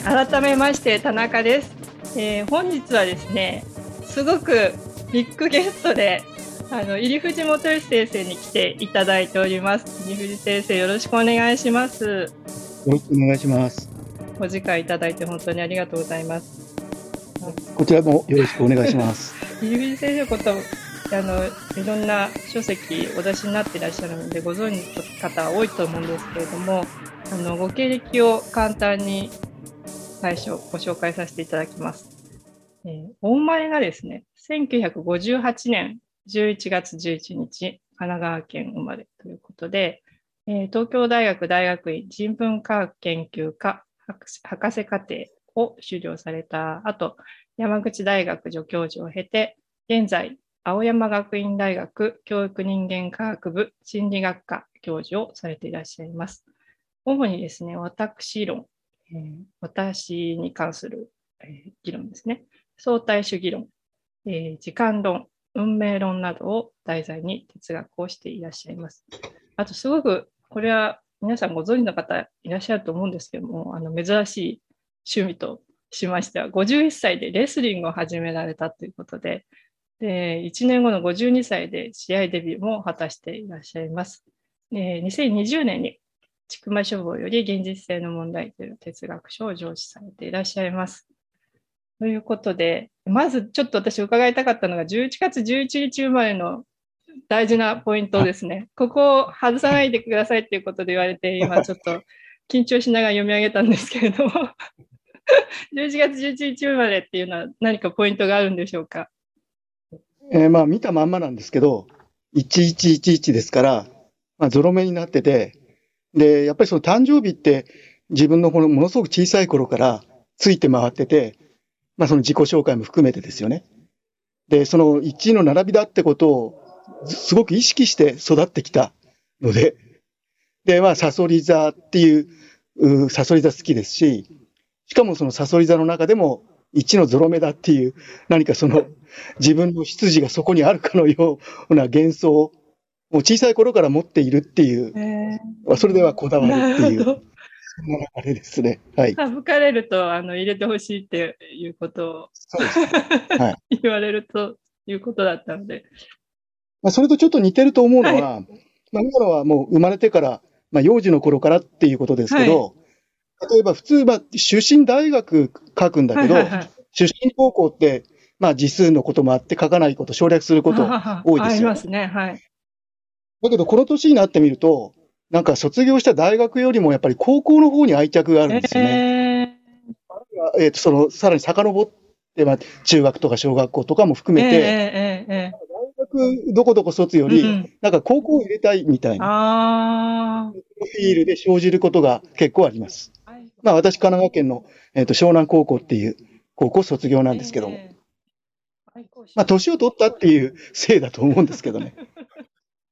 えー、改めまして田中です、えー、本日はですねすごくビッグゲストであの入藤元義先生に来ていただいております。入藤先生よろしくお願いします。よろしくお願いします。お時間いただいて本当にありがとうございます。こちらもよろしくお願いします。入藤先生のことあのいろんな書籍お出しになっていらっしゃるのでご存知の方は多いと思うんですけれどもあのご経歴を簡単に最初ご紹介させていただきます。えー、お生まれがですね、1958年11月11日、神奈川県生まれということで、えー、東京大学大学院人文科学研究科博士課程を修了された後、山口大学助教授を経て、現在、青山学院大学教育人間科学部心理学科教授をされていらっしゃいます。主にですね、私論、えー、私に関する、えー、議論ですね。相対主義論、えー、時間論、運命論などを題材に哲学をしていらっしゃいます。あと、すごく、これは皆さんご存知の方いらっしゃると思うんですけども、あの珍しい趣味としましては、51歳でレスリングを始められたということで、で1年後の52歳で試合デビューも果たしていらっしゃいます。2020年に千曲書房より現実性の問題という哲学書を上司されていらっしゃいます。ということで、まずちょっと私伺いたかったのが、11月11日生まれの大事なポイントですね。ここを外さないでくださいっていうことで言われて、今 ちょっと緊張しながら読み上げたんですけれども、11月11日生まれっていうのは何かポイントがあるんでしょうか？えー、まあ見たまんまなんですけど、1111ですから、まあ、ゾロ目になってて、で、やっぱりその誕生日って自分のこのものすごく小さい頃からついて回ってて、まあその自己紹介も含めてですよね。で、その1位の並びだってことをすごく意識して育ってきたので、で、まあサソリ座っていう、うサソリ座好きですし、しかもそのサソリ座の中でも1のゾロ目だっていう何かその自分の出自がそこにあるかのような幻想もう小さい頃から持っているっていう、えー、それではこだわるっていう、そんな流れですね。はい。省かれるとあの入れてほしいっていうことをそうです、はい、言われるということだったので。まあ、それとちょっと似てると思うのは、はい、まあ、今のはもう生まれてから、まあ、幼児の頃からっていうことですけど、はい、例えば普通、まあ、出身大学書くんだけど、はいはいはい、出身高校って、まあ、字数のこともあって書かないこと、省略すること多いですよ、ね。ありますね。はい。だけど、この年になってみると、なんか卒業した大学よりもやっぱり高校の方に愛着があるんですよね。えー、えー、とそのさらに遡って、まあ、中学とか小学校とかも含めて、えーえー、大学どこどこ卒より、うん、なんか高校を入れたいみたいな、プロフィールで生じることが結構あります。まあ、私、神奈川県の、えー、と湘南高校っていう高校卒業なんですけども、まあ、年を取ったっていうせいだと思うんですけどね。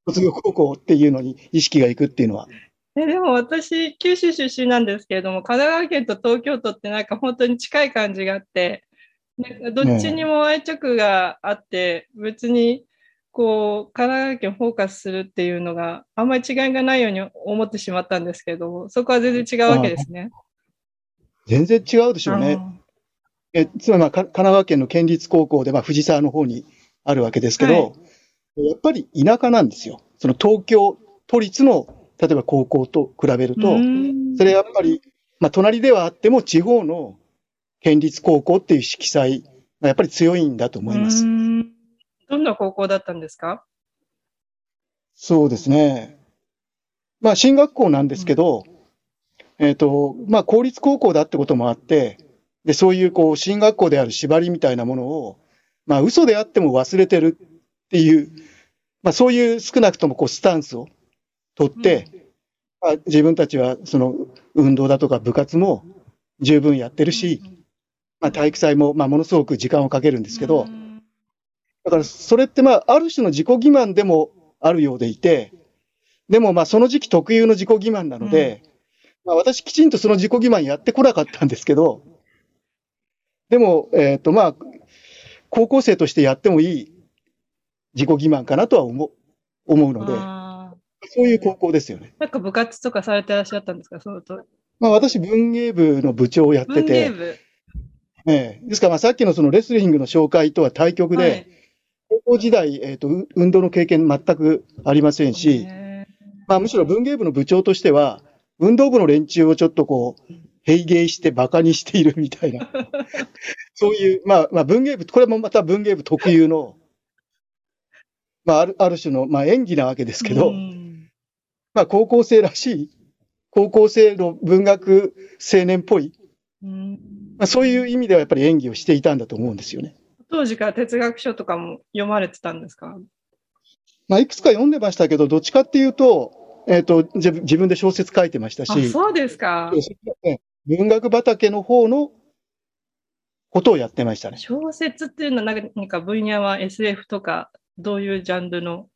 卒業高校っていうのに意識がいくっていうのは。えでも私、九州出身なんですけれども、神奈川県と東京都ってなんか本当に近い感じがあって、どっちにも愛着があって、ね、別にこう神奈川県をフォーカスするっていうのがあんまり違いがないように思ってしまったんですけれども、そこは全然違うわけですね。全然違うでしょうね。えつまり、まあ、神奈川県の県立高校で、まあ、藤沢の方にあるわけですけど、はいやっぱり田舎なんですよ。その東京都立の、例えば高校と比べると、それやっぱり、まあ隣ではあっても地方の県立高校っていう色彩がやっぱり強いんだと思います。どんな高校だったんですか？そうですね。まあ進学校なんですけど、えっ、ー、と、まあ公立高校だってこともあって、で、そういうこう進学校である縛りみたいなものを、まあ嘘であっても忘れてるっていう、まあ、そういう少なくともこうスタンスを取って、まあ、自分たちはその運動だとか部活も十分やってるし、まあ、体育祭もまあものすごく時間をかけるんですけど、だからそれってまあある種の自己欺瞞でもあるようでいて、でもまあその時期特有の自己欺瞞なので、まあ、私きちんとその自己欺瞞やってこなかったんですけど、でも、えっ、とまあ、高校生としてやってもいい自己欺瞞かなとは思う思うので、そういう高校ですよね。なんか部活とかされてらっしゃったんですか、そのと。まあ私文芸部の部長をやって文芸て、部。ええ。ですからまあさっきのそのレスリングの紹介とは対極で、はい。高校時代、えっ、と、う運動の経験全くありませんし、へまあむしろ文芸部の部長としては、運動部の連中をちょっとこう、平芸して馬鹿にしているみたいな、そういう、まあまあ文芸部、これもまた文芸部特有の、まああるある種の、まあ演技なわけですーけど、うんまあ高校生らしい、高校生の文学青年っぽい、うんまあそういう意味ではやっぱり演技をしていたんだと思うんですよね。当時から哲学書とかも読まれてたんですか？まあいくつか読んでましたけど、どっちかっていうと、えっ、と、自分で小説書いてましたあ、し、そうですか。え文学畑の方のことをやってましたね。小説っていうのは何か分野は SF とか、どういうジャンルの？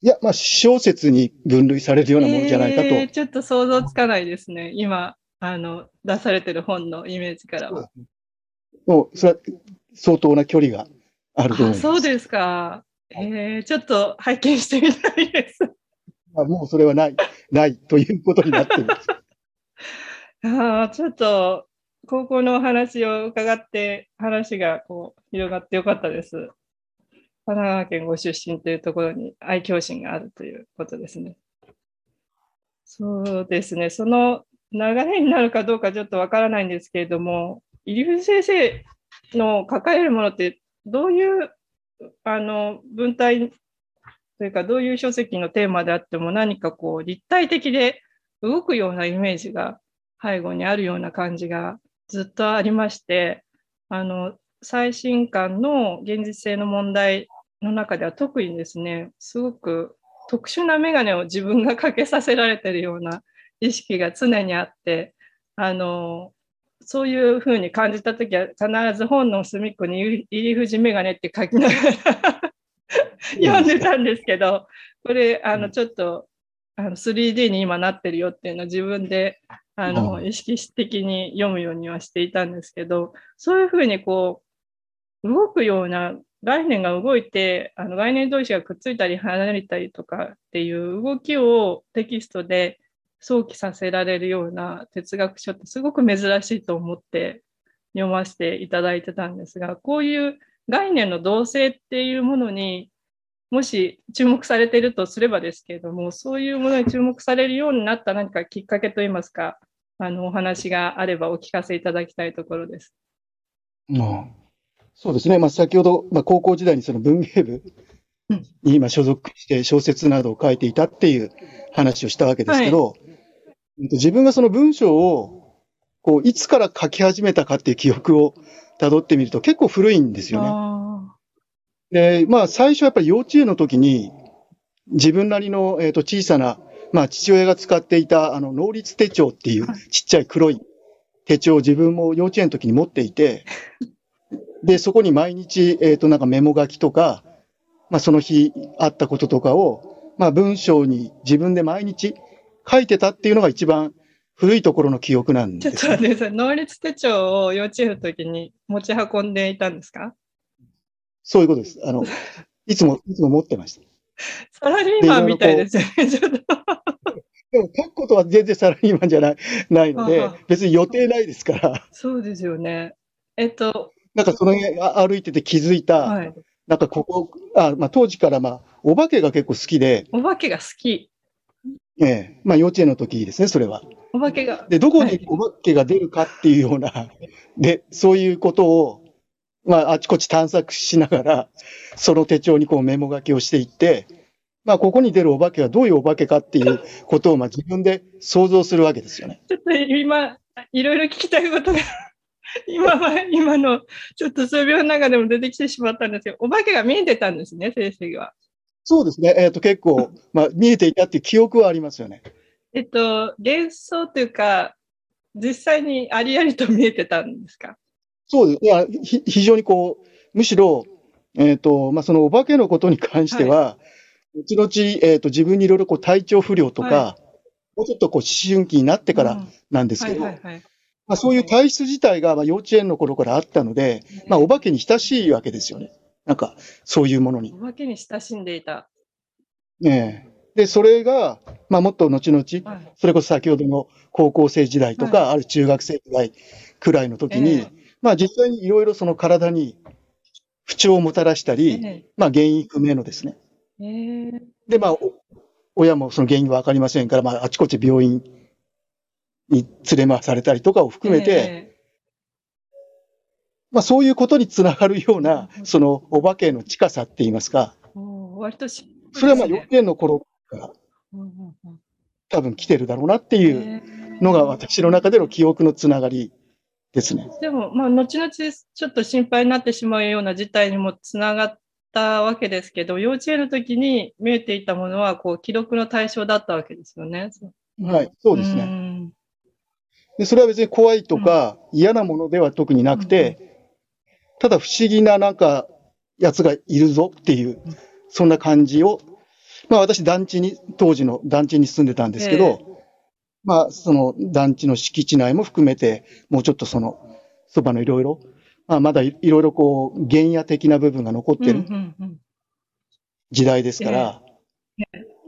いや、まあ小説に分類されるようなものじゃないかと。えーちょっと想像つかないですね。今、あの、出されてる本のイメージからは。もう、それは相当な距離があると思いあ、ます。そうですか。えー、ちょっと拝見してみたいです。まあもうそれはない、ないということになっています。あーちょっと、高校のお話を伺って、話がこう広がってよかったです。神奈川県ご出身というところに愛嬌心があるということですね。そうですね、その流れになるかどうかちょっとわからないんですけれども、入藤先生の抱えるものって、どういうあの文体というか、どういう書籍のテーマであっても、何かこう立体的で動くようなイメージが背後にあるような感じがずっとありまして、あの最新刊の現実性の問題の中では特にですね、すごく特殊な眼鏡を自分がかけさせられているような意識が常にあって、あのそういうふうに感じたときは、必ず本の隅っこに入り藤眼鏡って書きながら 読んでたんですけど、これ、あのちょっとあの 3D に今なってるよっていうのを自分であの、うん意識的に読むようにはしていたんですけど、そういうふうにこう、動くような概念が動いて、あの概念同士がくっついたり離れたりとかっていう動きをテキストで想起させられるような哲学書ってすごく珍しいと思って読ませていただいてたんですが、こういう概念の動性っていうものにもし注目されているとすればですけれども、そういうものに注目されるようになった何かきっかけといいますか、あのお話があればお聞かせいただきたいところです。そうですね。まあ先ほど、まあ高校時代にその文芸部に今所属して小説などを書いていたっていう話をしたわけですけど、うんと自分がその文章を、こう、いつから書き始めたかっていう記憶を辿ってみると結構古いんですよね。あで、まあ最初はやっぱり幼稚園の時に自分なりの、えーと小さな、まあ父親が使っていたあの能率手帳っていうはいちっちゃい黒い手帳を自分も幼稚園の時に持っていて、で、そこに毎日、えっ、となんかメモ書きとか、まあその日あったこととかを、まあ文章に自分で毎日書いてたっていうのが一番古いところの記憶なんーちょっですね。と待ってください。能率手帳を幼稚園の時に持ち運んでいたんですか？そういうことです。あの、いつも、いつも持ってました。サラリーマンみたいですよね。ちょっとでも書くことは全然サラリーマンじゃないないので別に予定ないですから、そうですよね。えっと、なんかその辺あ歩いてて気づいた、はい。なんかここ、あまあ、当時からまあ、お化けが結構好きで、お化けが好き。ええまあ幼稚園の時ですね、それは。お化けが。で、どこにはいお化けが出るかっていうような、で、そういうことを、まあ、あちこち探索しながら、その手帳にこうメモ書きをしていって、まあ、ここに出るお化けはどういうお化けかっていうことを、まあ、自分で想像するわけですよね。ちょっと今、いろいろ聞きたいことが、今は、今の、ちょっと数秒の中でも出てきてしまったんですけど、お化けが見えてたんですね、先生は。そうですね。えっ、と、結構、まあ、見えていたっていう記憶はありますよね。えっと、幻想というか、実際にありありと見えてたんですか？そうです。いや、ひ非常にこう、むしろ、えっ、と、まあ、そのお化けのことに関しては、後々、えっ、と、自分にいろいろこう体調不良とか、はもうちょっとこう思春期になってからうんなんですけど、はいはいはい。まあ、そういう体質自体がまあ幼稚園の頃からあったので、まあ、お化けに親しいわけですよね。なんか、そういうものにお。化けに親しんでいた。ねえで、それが、まあ、もっと後々、はいそれこそ先ほどの高校生時代とか、ある中学生時代くらいの時に、ええまあ実際にいろいろその体に不調をもたらしたり、えまあ原因不明のですね。えええで、まあ、お親もその原因はわかりませんから、まああちこち病院に連れ回されたりとかを含めて、えまあそういうことにつながるような、そのお化けの近さって言いますか、割とそれはまあ幼稚園の頃から多分来てるだろうなっていうええのが私の中での記憶のつながりですね。でも、まあ、後々ちょっと心配になってしまうような事態にもつながったわけですけど、幼稚園の時に見えていたものは、こう、記録の対象だったわけですよね。はい、そうですね。んで、それは別に怖いとか嫌なものでは特になくて、ただ不思議ななんかやつがいるぞっていううん、そんな感じを、まあ私団地に、当時の団地に住んでたんですけど、えまあその団地の敷地内も含めて、もうちょっとその、そばのいろいろ、まあまだいいろいろこう、原野的な部分が残ってる時代ですから、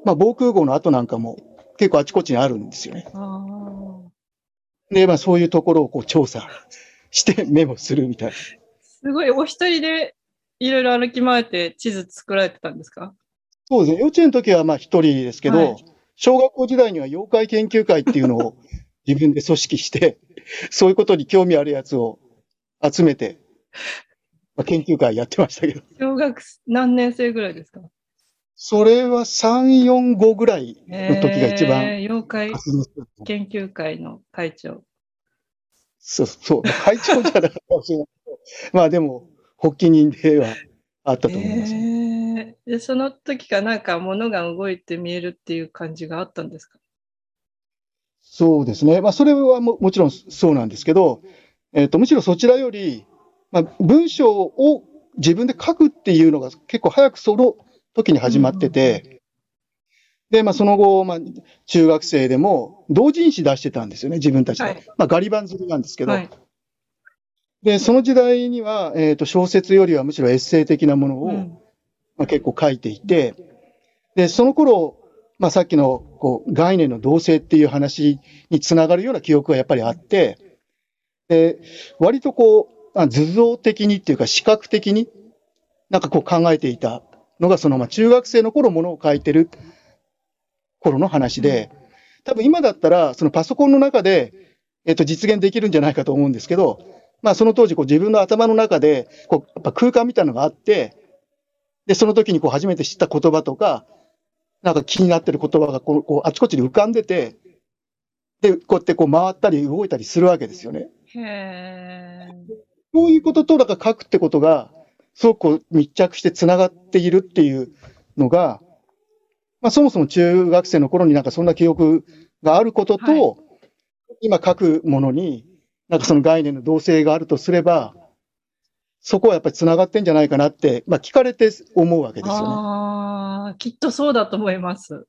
まあ防空壕の跡なんかも結構あちこちにあるんですよね。あで、まあそういうところをこう調査してメモするみたいな。ーすごい、お一人でいろいろ歩き回って地図作られてたんですか？そうですね。幼稚園の時はまあ一人ですけど、はい。小学校時代には妖怪研究会っていうのを自分で組織して、そういうことに興味あるやつを集めて、まあ、研究会やってましたけど、小学何年生ぐらいですか？それは3、4、5ぐらいの時が一番えー妖怪研究会の会長。そう、そう、会長じゃなかったかもしれないまあでも、発起人ではあったと思います。えーでその時かなんか物が動いて見えるっていう感じがあったんですか？そうですね。まあ、それはももちろんそうなんですけど、えっ、と、むしろそちらより、まあ、文章を自分で書くっていうのが結構早くその時に始まってて、で、まあ、その後、まあ、中学生でも同人誌出してたんですよね、自分たちで。はいまあ、ガリ版釣りなんですけど、はい。で、その時代には、えっ、と、小説よりはむしろエッセイ的なものを、うんまあ、結構書いていて、で、その頃、まあ、さっきのこう概念の同性っていう話につながるような記憶がやっぱりあって、で、割とこう、あ図像的にっていうか視覚的になんかこう考えていたのが、そのまあ中学生の頃ものを書いてる頃の話で、多分今だったらそのパソコンの中で、えっと実現できるんじゃないかと思うんですけど、まあその当時こう自分の頭の中でこうやっぱ空間みたいなのがあって、で、その時にこう初めて知った言葉とか、なんか気になってる言葉がこうこうあちこちに浮かんでて、で、こうやってこう回ったり動いたりするわけですよね。へえ。そういうことと、なんか書くってことが、すごくこう密着して繋がっているっていうのが、まあそもそも中学生の頃になんかそんな記憶があることと、はい今書くものに、なんかその概念の同性があるとすれば、そこはやっぱり繋がってんじゃないかなって、まあ聞かれて思うわけですよね。ああ、きっとそうだと思います。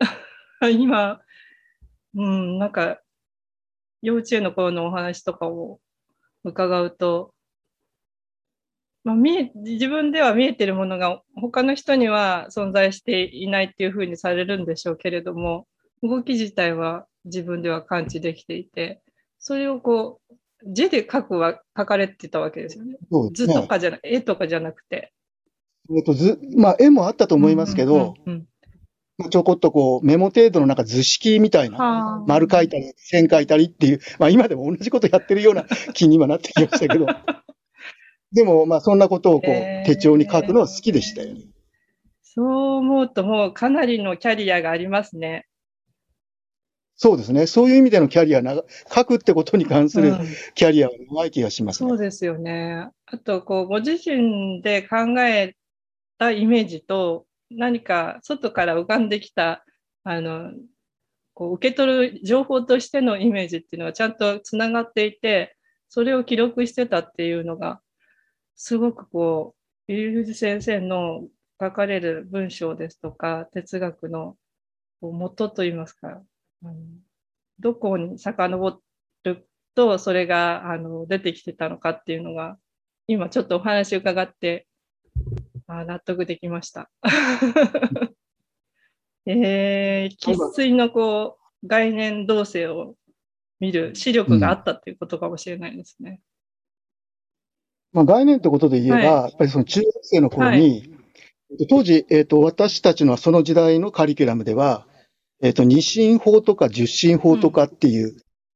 今、うん、なんか、幼稚園の頃のお話とかを伺うと、まあ、見え自分では見えてるものが他の人には存在していないっていうふうにされるんでしょうけれども、動き自体は自分では感知できていて、それをこう、字で書くは書かれてたわけですよね。ね。図とかじゃな、絵とかじゃなくて。えっと図まあ絵もあったと思いますけど、うんうんまあちょこっとこうメモ程度のなんか図式みたいな、はあ丸書いたり、線書いたりっていう、まあ今でも同じことやってるような気に今なってきましたけど、でもまあそんなことをこへーう手帳に書くのは好きでしたよね。そう思うともうかなりのキャリアがありますね。そうですね。そういう意味でのキャリア長、書くってことに関するうんキャリアは長い気がしますね。そうですよね。あと、こう、ご自身で考えたイメージと、何か外から浮かんできた、あの、こう受け取る情報としてのイメージっていうのはちゃんとつながっていて、それを記録してたっていうのが、すごくこう、ゆりふじ先生の書かれる文章ですとか、哲学のこう元といいますか、あのどこに遡ると、それがあの出てきてたのかっていうのが、今ちょっとお話伺って、あ納得できました。えー、生粋のこう、概念動静を見る視力があったっていうことかもしれないですね。まあ、概念ってことで言えば、はい。やっぱりその中学生の頃に、当時、えっ、と、私たちのその時代のカリキュラムでは、えっ、と、二進法とか十進法とかっていう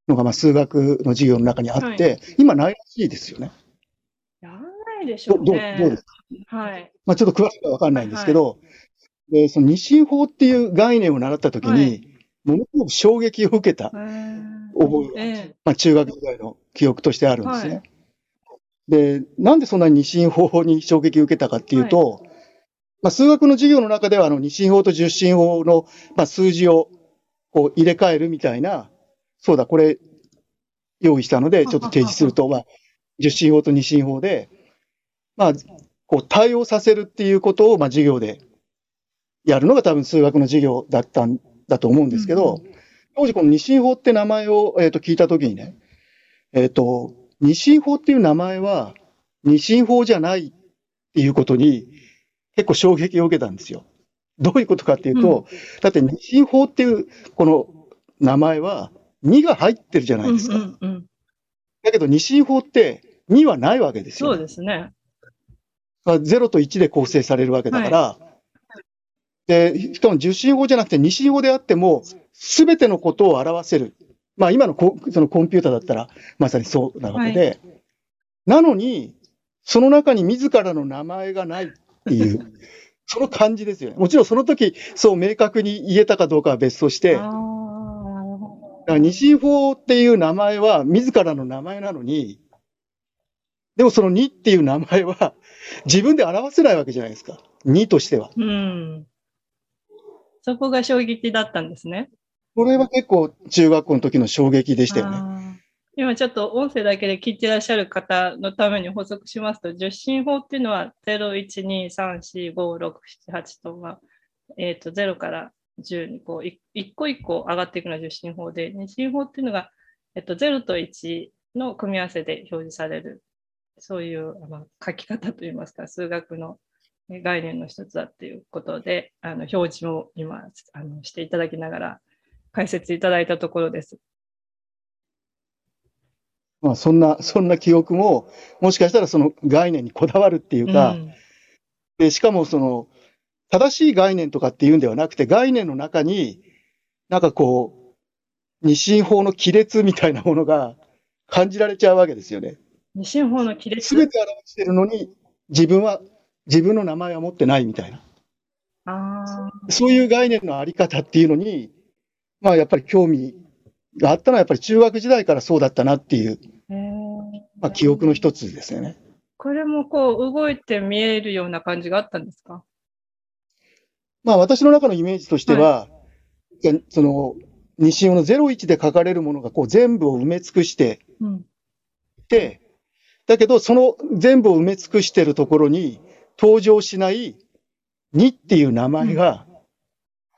のが、まあ、数学の授業の中にあって、は今ないらしいですよね。やらないでしょどどううね。どうですか？はい。まあ、ちょっと詳しくはわかんないんですけど、で、その二進法っていう概念を習ったときに、はい。ものすごく衝撃を受けたえー。覚えが、えまあ、中学時代の記憶としてあるんですね。はいで、なんでそんなに二進法に衝撃を受けたかっていうと、まあ、数学の授業の中では、あの、二進法と十進法の、まあ、数字をこう入れ替えるみたいな、そうだ、これ、用意したので、ちょっと提示すると、まあ、十進法と二進法で、まあ、こう、対応させるっていうことを、まあ、授業でやるのが多分数学の授業だったんだと思うんですけど、うん当時この二進法って名前を、えっ、と、聞いたときにね、えっ、と、二進法っていう名前は二進法じゃないっていうことに結構衝撃を受けたんですよ。どういうことかっていうと、だって二進法っていうこの名前は2が入ってるじゃないですか。うんうんうんだけど二進法って2はないわけですよ、そうですね。まあ0と1で構成されるわけだから、で、しかも十進法じゃなくて二進法であっても、すべてのことを表せる。まあ今のコそのコンピューターだったらまさにそうなわけで、なのに、その中に自らの名前がないっていう、その感じですよね。もちろんその時、そう明確に言えたかどうかは別として、だかああ、なるほら二進法っていう名前は自らの名前なのに、でもその2っていう名前は自分で表せないわけじゃないですか。2としては。ど。うん。そこが衝撃だったんですね。これは結構中学校の時の衝撃でしたよね。今ちょっと音声だけで聞いてらっしゃる方のために補足しますと、受信法っていうのは0、1、2、3、4、5、6、7、8と、まあえっ、と、0から10にこう、い一個一個上がっていくのが受信法で、二進法っていうのが、えっと、0と1の組み合わせで表示される、そういう、まあ、書き方といいますか、数学の概念の一つだっていうことで、あの表示を今あのしていただきながら解説いただいたところです。まあそんな、そんな記憶も、もしかしたらその概念にこだわるっていうか、うんで、しかもその、正しい概念とかっていうんではなくて、概念の中に、なんかこう、二進法の亀裂みたいなものが感じられちゃうわけですよね。二進法の亀裂？すべて表してるのに、自分は、自分の名前は持ってないみたいな。あそういう概念のあり方っていうのに、まあやっぱり興味があったのはやっぱり中学時代からそうだったなっていう、まあ記憶の一つですよね。これもこう動いて見えるような感じがあったんですか？まあ私の中のイメージとしては、いやその、西尾の01で書かれるものがこう全部を埋め尽くしてうん。て、だけどその全部を埋め尽くしてるところに登場しない2っていう名前が、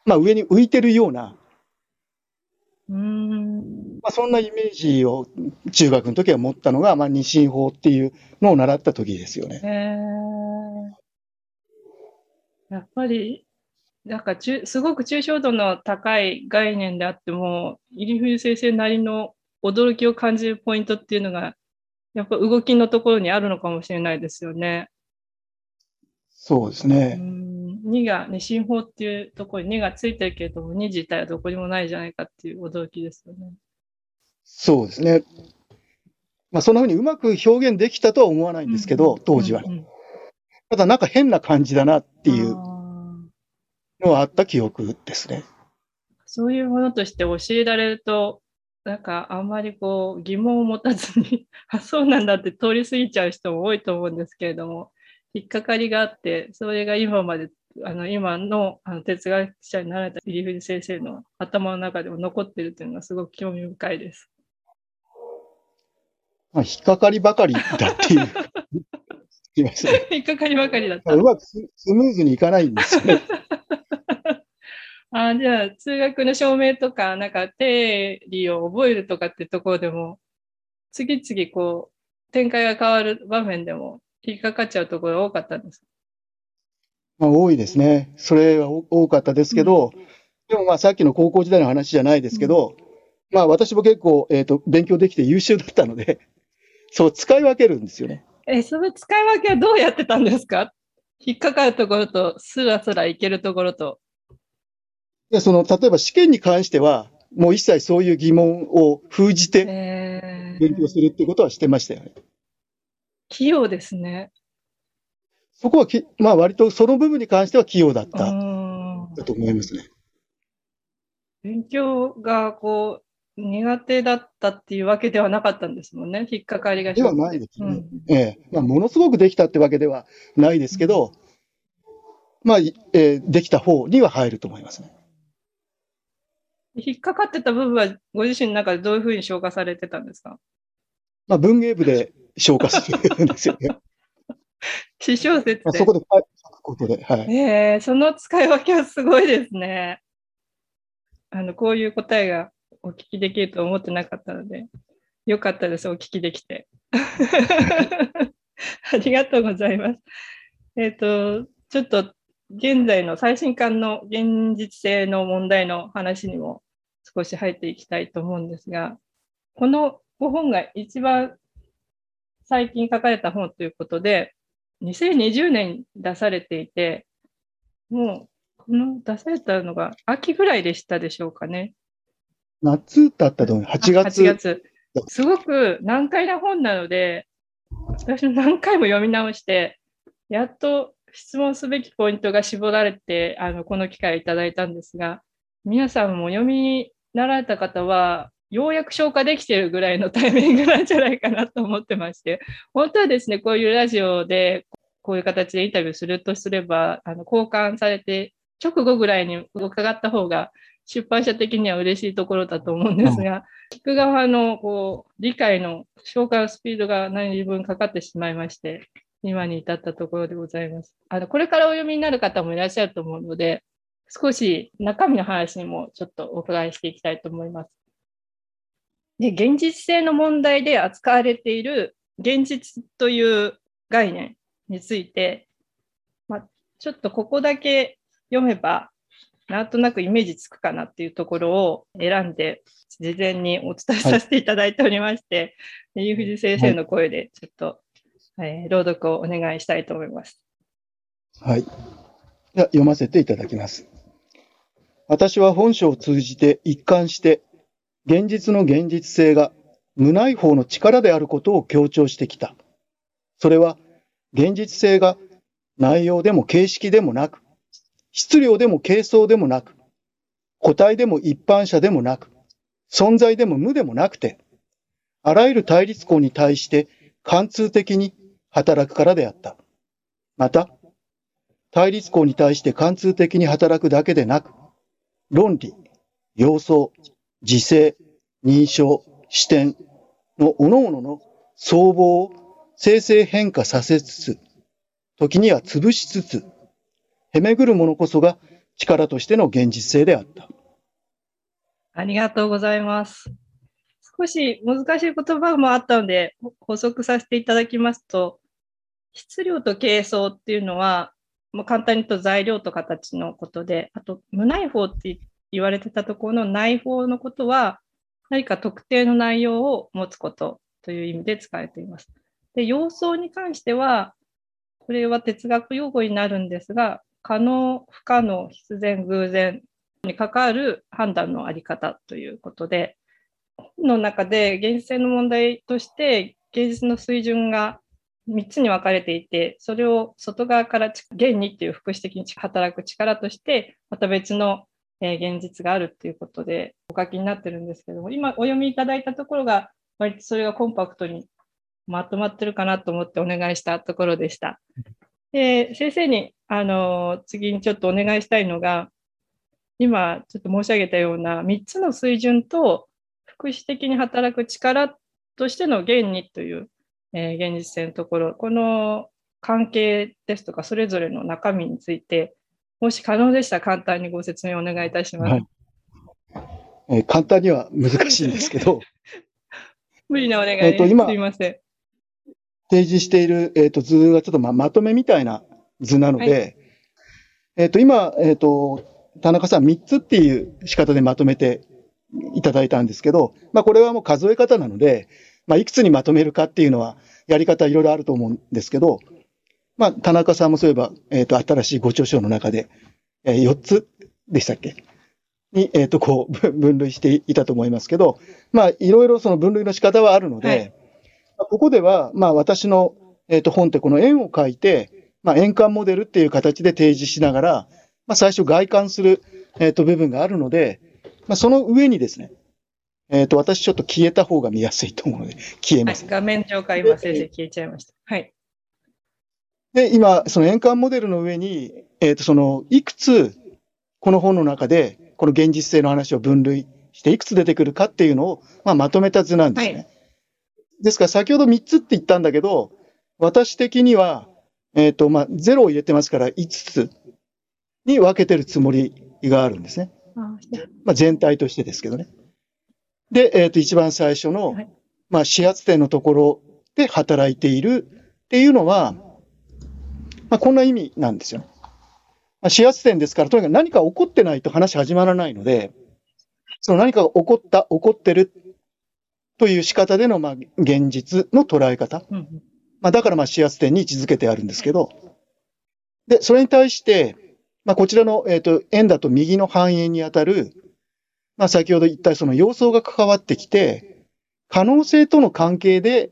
まあ上に浮いてるような、うーん。まあそんなイメージを中学の時は持ったのが、まあ二進法っていうのを習った時ですよね。へーやっぱり、なんかちゅすごく抽象度の高い概念であっても、入冬先生なりの驚きを感じるポイントっていうのが、やっぱ動きのところにあるのかもしれないですよね。うそうですね。ん2が、二進法っていうところに2がついてるけれども、2自体はどこにもないじゃないかっていう驚きですよね。そうですね。まあそんな風にうまく表現できたとは思わないんですけど、当時はね。うんうんただなんか変な感じだなっていうのはあった記憶ですね。そういうものとして教えられると、なんかあんまりこう疑問を持たずに、あ、そうなんだって通り過ぎちゃう人も多いと思うんですけれども、引っかかりがあって、それが今まで、あの今のあの哲学者になられた入藤先生の頭の中でも残ってるというのがすごく興味深いです。まあ引っかかりばかりだっていう。引っかかりばかりだったう。まくススムーズにいかないんですよね。あじゃあ、通学の証明とか、なんか定理を覚えるとかってところでも、次々こう、展開が変わる場面でも引っかかっちゃうところが多かったんです。まあ多いですね。それは多多かったですけど、でもまあさっきの高校時代の話じゃないですけど、まあ私も結構、えっ、と、勉強できて優秀だったので、そう使い分けるんですよね。え、その使い分けはどうやってたんですか？引っかかるところと、スラスラいけるところと。で、その、例えば試験に関しては、もう一切そういう疑問を封じてえ勉強するっていうことはしてましたよね。器用ですね。そこはき、まあ割とその部分に関しては器用だっうた、んだと思いますね。勉強がこう苦手だったっていうわけではなかったんですもんね。引っかかりがではないですね。うんええまあ、ものすごくできたってわけではないですけど、まあ、いえーできた方には入ると思いますね。引っかかってた部分はご自身の中でどういうふうに消化されてたんですかまあ、文芸部で消化するんですよね。詩小説そ。こで書くことで、はい。えー、その使い分けはすごいですね。あの、こういう答えがお聞きできると思ってなかったので、よかったです、お聞きできて。ありがとうございます。えっ、と、ちょっと現在の最新刊の現実性の問題の話にも少し入っていきたいと思うんですが、この5本が一番最近書かれた本ということで、2020年に出されていて、もう、この出されたのが秋ぐらいでしたでしょうかね。夏だったと思う。8あ月。8月。すごく難解な本なので、私も何回も読み直して、やっと質問すべきポイントが絞られて、あの、この機会をいただいたんですが、皆さんも読みになられた方は、ようやく消化できているぐらいのタイミングなんじゃないかなと思ってまして、本当はですね、こういうラジオで、こういう形でインタビューするとすれば、あの、交換されて、直後ぐらいに伺った方が、出版社的には嬉しいところだと思うんですが、聞く側のこう理解の消化のスピードが何分かかってしまいまして、今に至ったところでございます。あの、これからお読みになる方もいらっしゃると思うので、少し中身の話にもちょっとお伺いしていきたいと思います。で、現実性の問題で扱われている現実という概念について、まあ、ちょっとここだけ読めば、なんとなくイメージつくかなっていうところを選んで、事前にお伝えさせていただいておりまして、でゆうふじ先生の声でちょっと、えー朗読をお願いしたいと思います。はい。では読ませていただきます。私は本書を通じて一貫して、現実の現実性が無内包の力であることを強調してきた。それは、現実性が内容でも形式でもなく、質量でも形相でもなく、個体でも一般者でもなく、存在でも無でもなくて、あらゆる対立項に対して貫通的に働くからであった。また、対立項に対して貫通的に働くだけでなく、論理、様相、自制、認証、視点の各々の相棒を生成変化させつつ、時には潰しつつ、へめぐるものこそが力としての現実性であった。ありがとうございます。少し難しい言葉もあったので、補足させていただきますと、質量と形相っていうのは、もう簡単に言うと材料と形のことで、あと無内包って言っ言われてたところの内包のことは、何か特定の内容を持つことという意味で使われています。で、様相に関しては、これは哲学用語になるんですが、可能、不可能、必然、偶然に関わる判断のあり方ということで、の中で現実性の問題として、芸術の水準が3つに分かれていて、それを外側から現にっていう副詞的に働く力として、また別のえー現実があるっていうことでお書きになってるんですけども、今お読みいただいたところが、割とそれがコンパクトにまとまってるかなと思ってお願いしたところでした。で先生に、あのー次にちょっとお願いしたいのが、今ちょっと申し上げたような3つの水準と副詞的に働く力としての現にという、えー現実性のところ、この関係ですとか、それぞれの中身について、もし可能でしたら簡単にご説明お願いいたします。はいえー簡単には難しいんですけど、無理なお願いです。えっと今すいません。提示している、えー、と図がちょっとままとめみたいな図なので、はえっ、と今、えっ、と田中さん3つっていう仕方でまとめていただいたんですけど、まあ、これはもう数え方なので、まあ、いくつにまとめるかっていうのは、やり方いろいろあると思うんですけど、まあ、田中さんもそういえば、えっ、ー、と、新しいご著書の中で、えー、4つでしたっけ？に、えっ、ー、と、こう、分類していたと思いますけど、まあ、いろいろその分類の仕方はあるので、はい、ここでは、まあ、私の、えっ、と、本ってこの円を書いて、まあ、円環モデルっていう形で提示しながら、まあ、最初外観する、えっ、と、部分があるので、まあ、その上にですね、えっ、と、私ちょっと消えた方が見やすいと思うので、消えます。はい、画面上から今先生消えちゃいました。はい。で、今、その円環モデルの上に、えっ、と、その、いくつ、この本の中で、この現実性の話を分類して、いくつ出てくるかっていうのを、まあ、まとめた図なんですね。はい、ですから、先ほど3つって言ったんだけど、私的には、えっ、と、まあ、0を入れてますから5つに分けてるつもりがあるんですね。まあ、全体としてですけどね。で、えっ、ー、と、一番最初の、まあ、始発点のところで働いているっていうのは、まあ、こんな意味なんですよ。まあ、始発点ですから、とにかく何か起こってないと話始まらないので、その何かが起こった、起こってるという仕方での、まあ、現実の捉え方。まあ、だから、まあ、始発点に位置づけてあるんですけど、で、それに対して、まあ、こちらの、えっ、ー、と、円だと右の半円にあたる、まあ、先ほど言ったその様相が関わってきて、可能性との関係で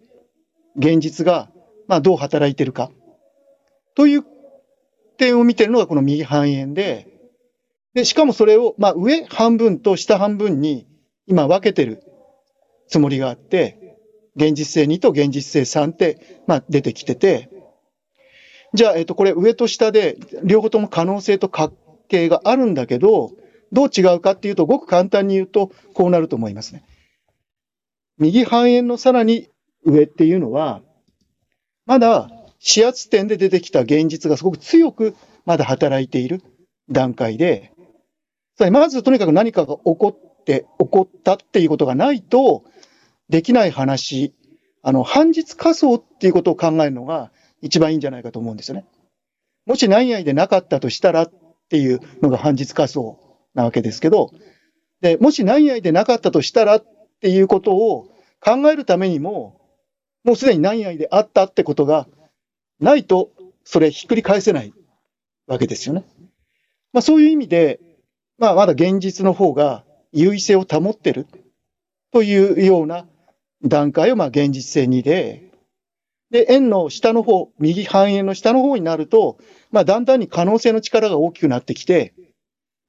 現実が、まあ、どう働いているか、という点を見てるのがこの右半円で、で、しかもそれを、まあ、上半分と下半分に今分けてるつもりがあって、現実性2と現実性3って、まあ、出てきてて、じゃあ、えっと、これ上と下で両方とも可能性と関係があるんだけど、どう違うかっていうと、ごく簡単に言うと、こうなると思いますね。右半円のさらに上っていうのは、まだ視圧点で出てきた現実がすごく強くまだ働いている段階で、まずとにかく何かが起こって、起こったっていうことがないと、できない話、あの、反日仮想っていうことを考えるのが一番いいんじゃないかと思うんですよね。もし何々でなかったとしたらっていうのが反日仮想なわけですけど、で、もし何々でなかったとしたらっていうことを考えるためにも、もうすでに何々であったってことがないと、それひっくり返せないわけですよね。まあそういう意味で、まあまだ現実の方が優位性を保ってるというような段階をまあ現実性2で、で、円の下の方、右半円の下の方になると、まあだんだんに可能性の力が大きくなってきて、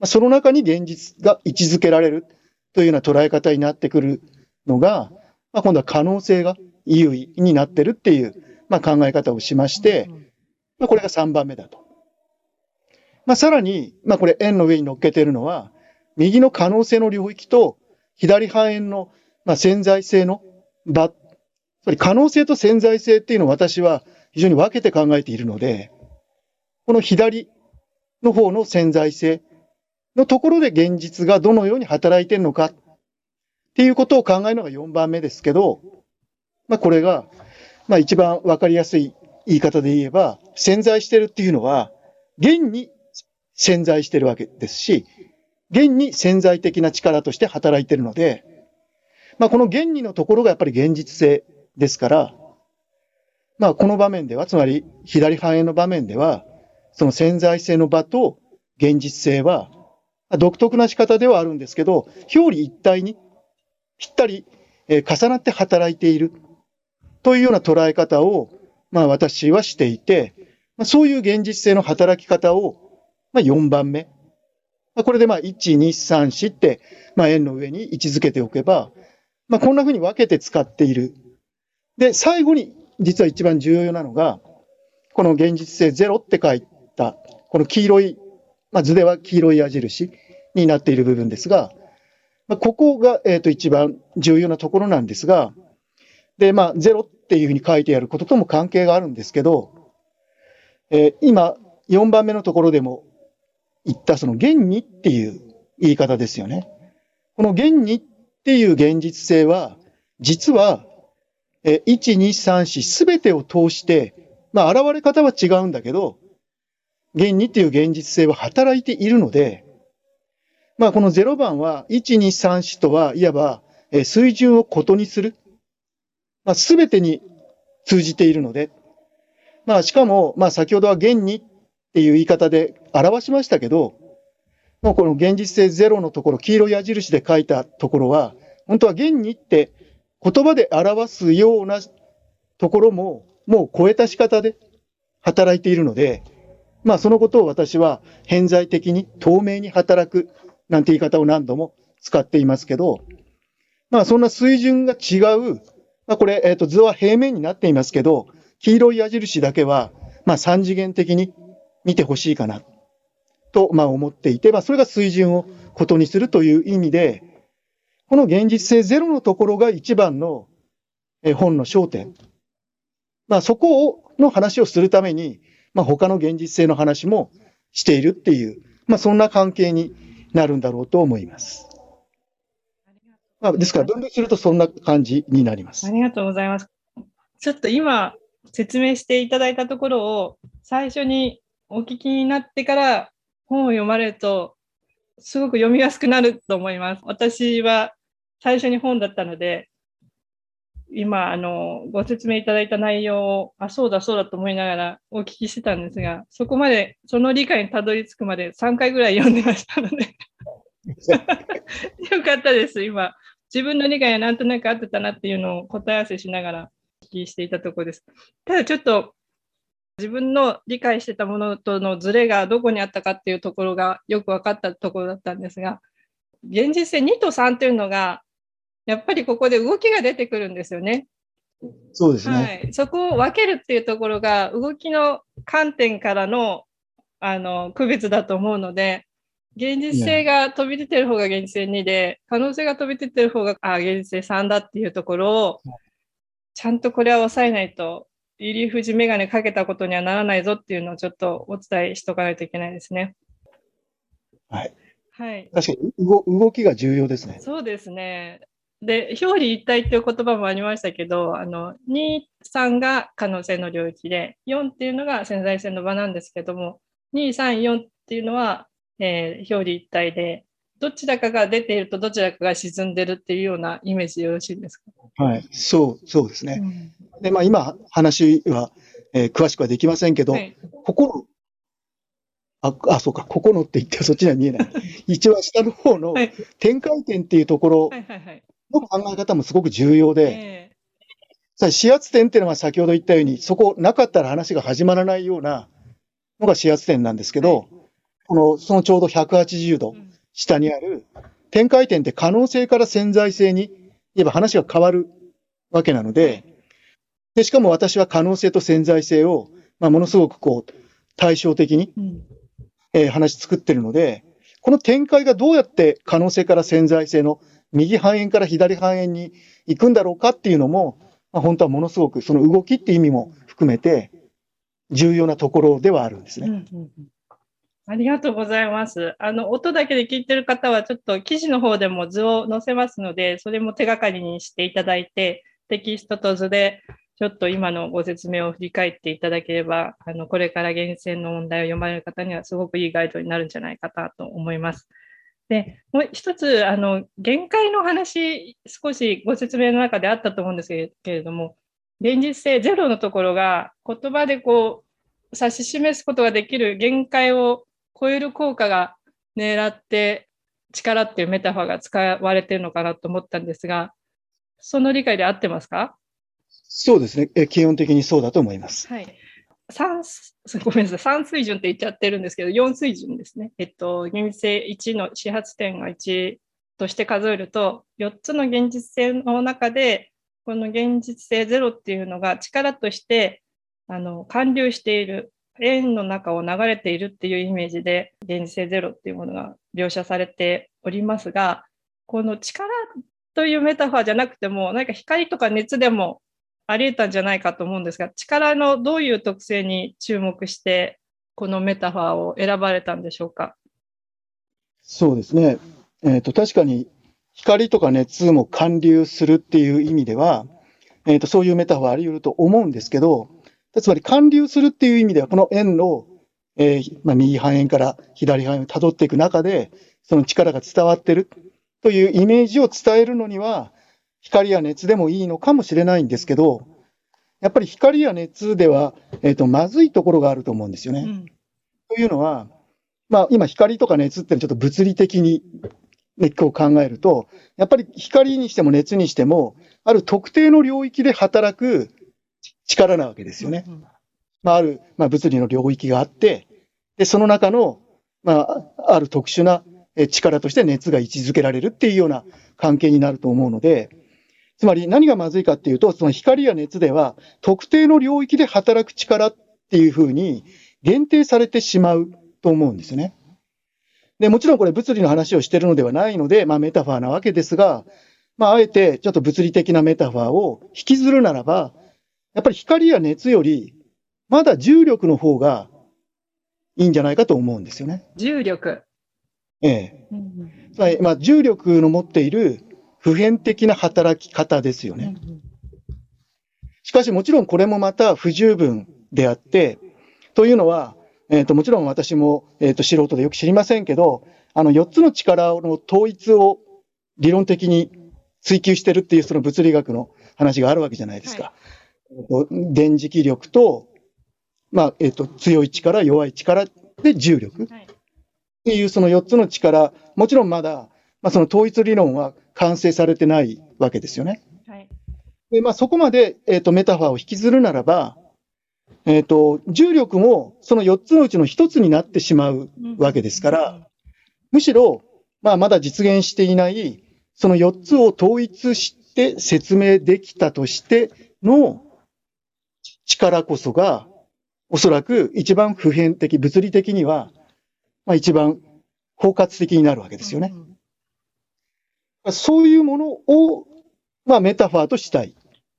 その中に現実が位置づけられるというような捉え方になってくるのが、まあ、今度は可能性が優位になってるっていう、まあ、考え方をしまして、まあ、これが3番目だと。まあ、さらに、まあ、これ円の上に乗っけてるのは、右の可能性の領域と左半円の、まあ、潜在性の場、つまり可能性と潜在性っていうのを私は非常に分けて考えているので、この左の方の潜在性、のところで現実がどのように働いてるのかっていうことを考えるのが4番目ですけど、まあこれが、まあ一番わかりやすい言い方で言えば、潜在してるっていうのは、現に潜在してるわけですし、現に潜在的な力として働いてるので、まあこの現にのところがやっぱり現実性ですから、まあこの場面では、つまり左半円の場面では、その潜在性の場と現実性は独特な仕方ではあるんですけど、表裏一体にぴったり、重なって働いている。というような捉え方を、まあ私はしていて、まあ、そういう現実性の働き方を、まあ4番目。まあ、これでまあ1、2、3、4って、まあ円の上に位置づけておけば、まあこんな風に分けて使っている。で、最後に実は一番重要なのが、この現実性0って書いた、この黄色いまあ、図では黄色い矢印になっている部分ですが、まあ、ここが、えっ、と、一番重要なところなんですが、で、まあ、ゼロっていうふうに書いてあることとも関係があるんですけど、えー、今、4番目のところでも言ったその現にっていう言い方ですよね。この現にっていう現実性は、実は、えー、1、2、3、4すべてを通して、まあ、現れ方は違うんだけど、現にっていう現実性は働いているので、まあ、この0番は、1、2、3、4とは、いわば、え水準をことにする。まあ、すべてに通じているので、まあ、しかも、まあ、先ほどは現にっていう言い方で表しましたけど、もうこの現実性ゼロのところ、黄色い矢印で書いたところは、本当は現にって言葉で表すようなところも、もう超えた仕方で働いているので、まあそのことを私は偏在的に透明に働くなんて言い方を何度も使っていますけど、まあそんな水準が違う、まあこれ、えっ、ー、と図は平面になっていますけど、黄色い矢印だけは、まあ三次元的に見てほしいかな、と、まあ思っていて、まあそれが水準をことにするという意味で、この現実性ゼロのところが一番の本の焦点。まあそこを、の話をするために、まあ他の現実性の話もしているっていう、まあそんな関係になるんだろうと思います。まあ、ですから分類するとそんな感じになります。ありがとうございます。ちょっと今説明していただいたところを最初にお聞きになってから本を読まれるとすごく読みやすくなると思います。私は最初に本だったので今、あの、ご説明いただいた内容を、あ、そうだそうだと思いながらお聞きしてたんですが、そこまで、その理解にたどり着くまで3回ぐらい読んでましたので よかったです、今。自分の理解がなんとなく合ってたなっていうのを答え合わせしながらお聞きしていたところです。ただちょっと、自分の理解してたものとのズレがどこにあったかっていうところがよく分かったところだったんですが、現実性2と3というのがやっぱりここで動きが出てくるんですよね。そうですね。はい、そこを分けるっていうところが動きの観点からのあの区別だと思うので、現実性が飛び出てる方が現実性2で、可能性が飛び出てる方があ現実性3だっていうところを、ちゃんとこれは抑えないと、入り富士メガネかけたことにはならないぞっていうのをちょっとお伝えしとかないといけないですね。はい。はい。確かに動動きが重要ですね。そうですね。で、表裏一体っていう言葉もありましたけど、あの、2、3が可能性の領域で、4っていうのが潜在性の場なんですけども、2、3、4っていうのは、えー、表裏一体で、どちらかが出ているとどちらかが沈んでるっていうようなイメージでよろしいですか？はい、そう、そうですね。うん、で、まあ今話は、えー、詳しくはできませんけど、はい、心、あ、あ、そうか、ここのって言ってそっちには見えない。一番下の方の展開点っていうところの考え方もすごく重要で、さあ、始圧点っていうのは先ほど言ったように、そこなかったら話が始まらないようなのが始圧点なんですけど、はい、この、そのちょうど180度下にある展開点って可能性から潜在性に、言えば話が変わるわけなので、で、しかも私は可能性と潜在性を、まあ、ものすごくこう、対照的に、うん、えー、話作ってるので、この展開がどうやって可能性から潜在性の右半円から左半円に行くんだろうかっていうのも、まあ、本当はものすごくその動きっていう意味も含めて重要なところではあるんですね。うんうんうんありがとうございます。あの、音だけで聞いてる方は、ちょっと記事の方でも図を載せますので、それも手がかりにしていただいて、テキストと図で、ちょっと今のご説明を振り返っていただければ、あの、これから厳選の問題を読まれる方にはすごくいいガイドになるんじゃないかなと思います。で、もう一つ、あの、限界の話、少しご説明の中であったと思うんですけれども、現実性ゼロのところが言葉でこう、指し示すことができる限界を超える効果が狙って力っていうメタファーが使われてるのかなと思ったんですが、その理解で合ってますか？そうですね。基本的にそうだと思います。はい。3、ごめんなさい、3水準って言っちゃってるんですけど、4水準ですね。えっと、現実性1の始発点が1として数えると、4つの現実性の中で、この現実性0っていうのが力としてあの完流している、円の中を流れているっていうイメージで、現実性0っていうものが描写されておりますが、この力というメタファーじゃなくても、何か光とか熱でもあり得たんじゃないかと思うんですが、力のどういう特性に注目して、このメタファーを選ばれたんでしょうか？そうですね。え、ー、と、確かに光とか熱も還流するっていう意味では、えっ、ー、と、そういうメタファーあり得ると思うんですけど、つまり還流するっていう意味では、この円のえーまあ、右半円から左半円を辿っていく中で、その力が伝わってるというイメージを伝えるのには、光や熱でもいいのかもしれないんですけど、やっぱり光や熱では、えっ、と、まずいところがあると思うんですよね。うんというのは、まあ、今、光とか熱ってちょっと物理的に、ね、こう考えると、やっぱり光にしても熱にしても、ある特定の領域で働く力なわけですよね。うんまあ、ある、まあ、物理の領域があって、で、その中の、まあ、ある特殊なえ力として熱が位置づけられるっていうような関係になると思うので、つまり何がまずいかっていうと、その光や熱では特定の領域で働く力っていうふうに限定されてしまうと思うんですよね。で、もちろんこれ物理の話をしてるのではないので、まあメタファーなわけですが、まああえてちょっと物理的なメタファーを引きずるならば、やっぱり光や熱よりまだ重力の方がいいんじゃないかと思うんですよね。重力。ええ。うんつまり、まあ重力の持っている普遍的な働き方ですようんね。しかしもちろんこれもまた不十分であって、というのは、えっ、と、もちろん私も、えっ、と、素人でよく知りませんけど、あの、4つの力の統一を理論的に追求してるっていうその物理学の話があるわけじゃないですか。えっと電磁気力と、まあ、えっ、と、強い力、弱い力で重力。はいっていうその4つの力、もちろんまだ、まあ、その統一理論は完成されてないわけですよね。はいで、まあ、そこまで、えっ、と、メタファーを引きずるならば、えっ、と、重力もその4つのうちの1つになってしまうわけですから、むしろ、まあ、まだ実現していない、その4つを統一して説明できたとしての力こそが、おそらく一番普遍的、物理的には、まあ、一番包括的になるわけですよね。うんそういうものを、まあ、メタファーとしたい。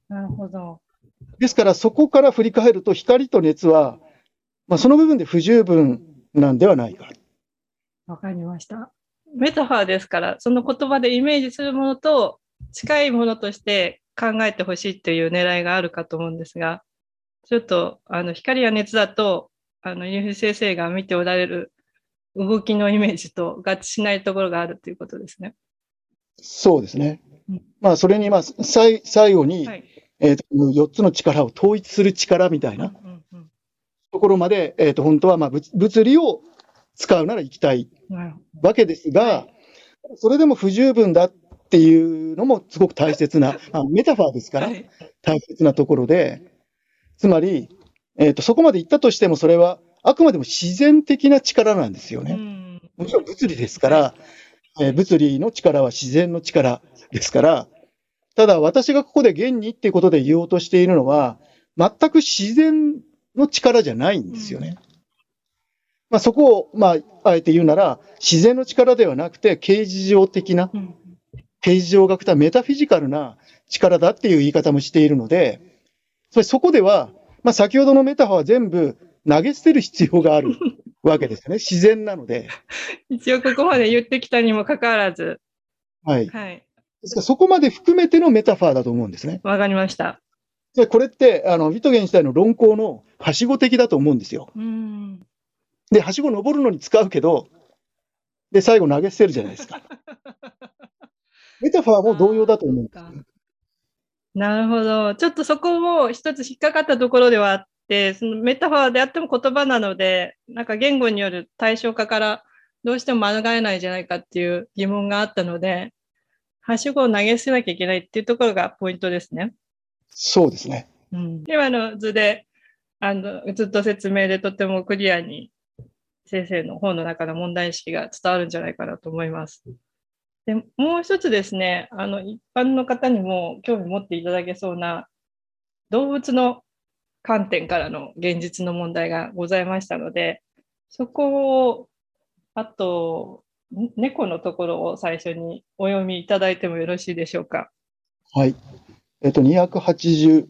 なるほど。ですから、そこから振り返ると、光と熱は、まあ、その部分で不十分なんではないか。わかりました。メタファーですから、その言葉でイメージするものと近いものとして考えてほしいという狙いがあるかと思うんですが、ちょっとあの光や熱だと、あの、ゆう先生が見ておられる動きのイメージと合致しないところがあるということですね。そうですねうん。まあ、それに、まあ、最最後に、はい。えっ、と、4つの力を統一する力みたいなところまで、えっ、と、本当は、まあ、物物理を使うなら行きたいわけですが、はそれでも不十分だっていうのもすごく大切な、まあ、メタファーですから、大切なところで、つまり、えっ、と、そこまで行ったとしても、それはあくまでも自然的な力なんですようね。んもちろん物理ですから、えー物理の力は自然の力ですから、ただ私がここで現にっていうことで言おうとしているのは、全く自然の力じゃないんですよね。まあ、そこを、まあ、あえて言うなら、自然の力ではなくて、形而上的な、うん形而上学的メタフィジカルな力だっていう言い方もしているので、それそこでは、まあ、先ほどのメタファーは全部投げ捨てる必要がある わけですよね。自然なので。一応ここまで言ってきたにもかかわらず、はい。はい。ですからそこまで含めてのメタファーだと思うんですね。わかりました。でこれって、あの、ビトゲン自体の論考のはしご的だと思うんですよ。うん。で、はしご登るのに使うけど、で、最後投げ捨てるじゃないですか。メタファーも同様だと思うんです。なるほど。ちょっとそこも一つ引っかかったところではあって、そのメタファーであっても言葉なので、なんか言語による対象化からどうしても免れないんじゃないかっていう疑問があったので、はしごを投げ捨てなきゃいけないっていうところがポイントですね。そうですね。うん、今の図で、あの、ずっと説明でとてもクリアに先生の本の中の問題意識が伝わるんじゃないかなと思います。で、もう一つですね、あの、一般の方にも興味持っていただけそうな動物の観点からの現実の問題がございましたので、そこを、あと、ん猫のところを最初にお読みいただいてもよろしいでしょうか。はい。えっと、285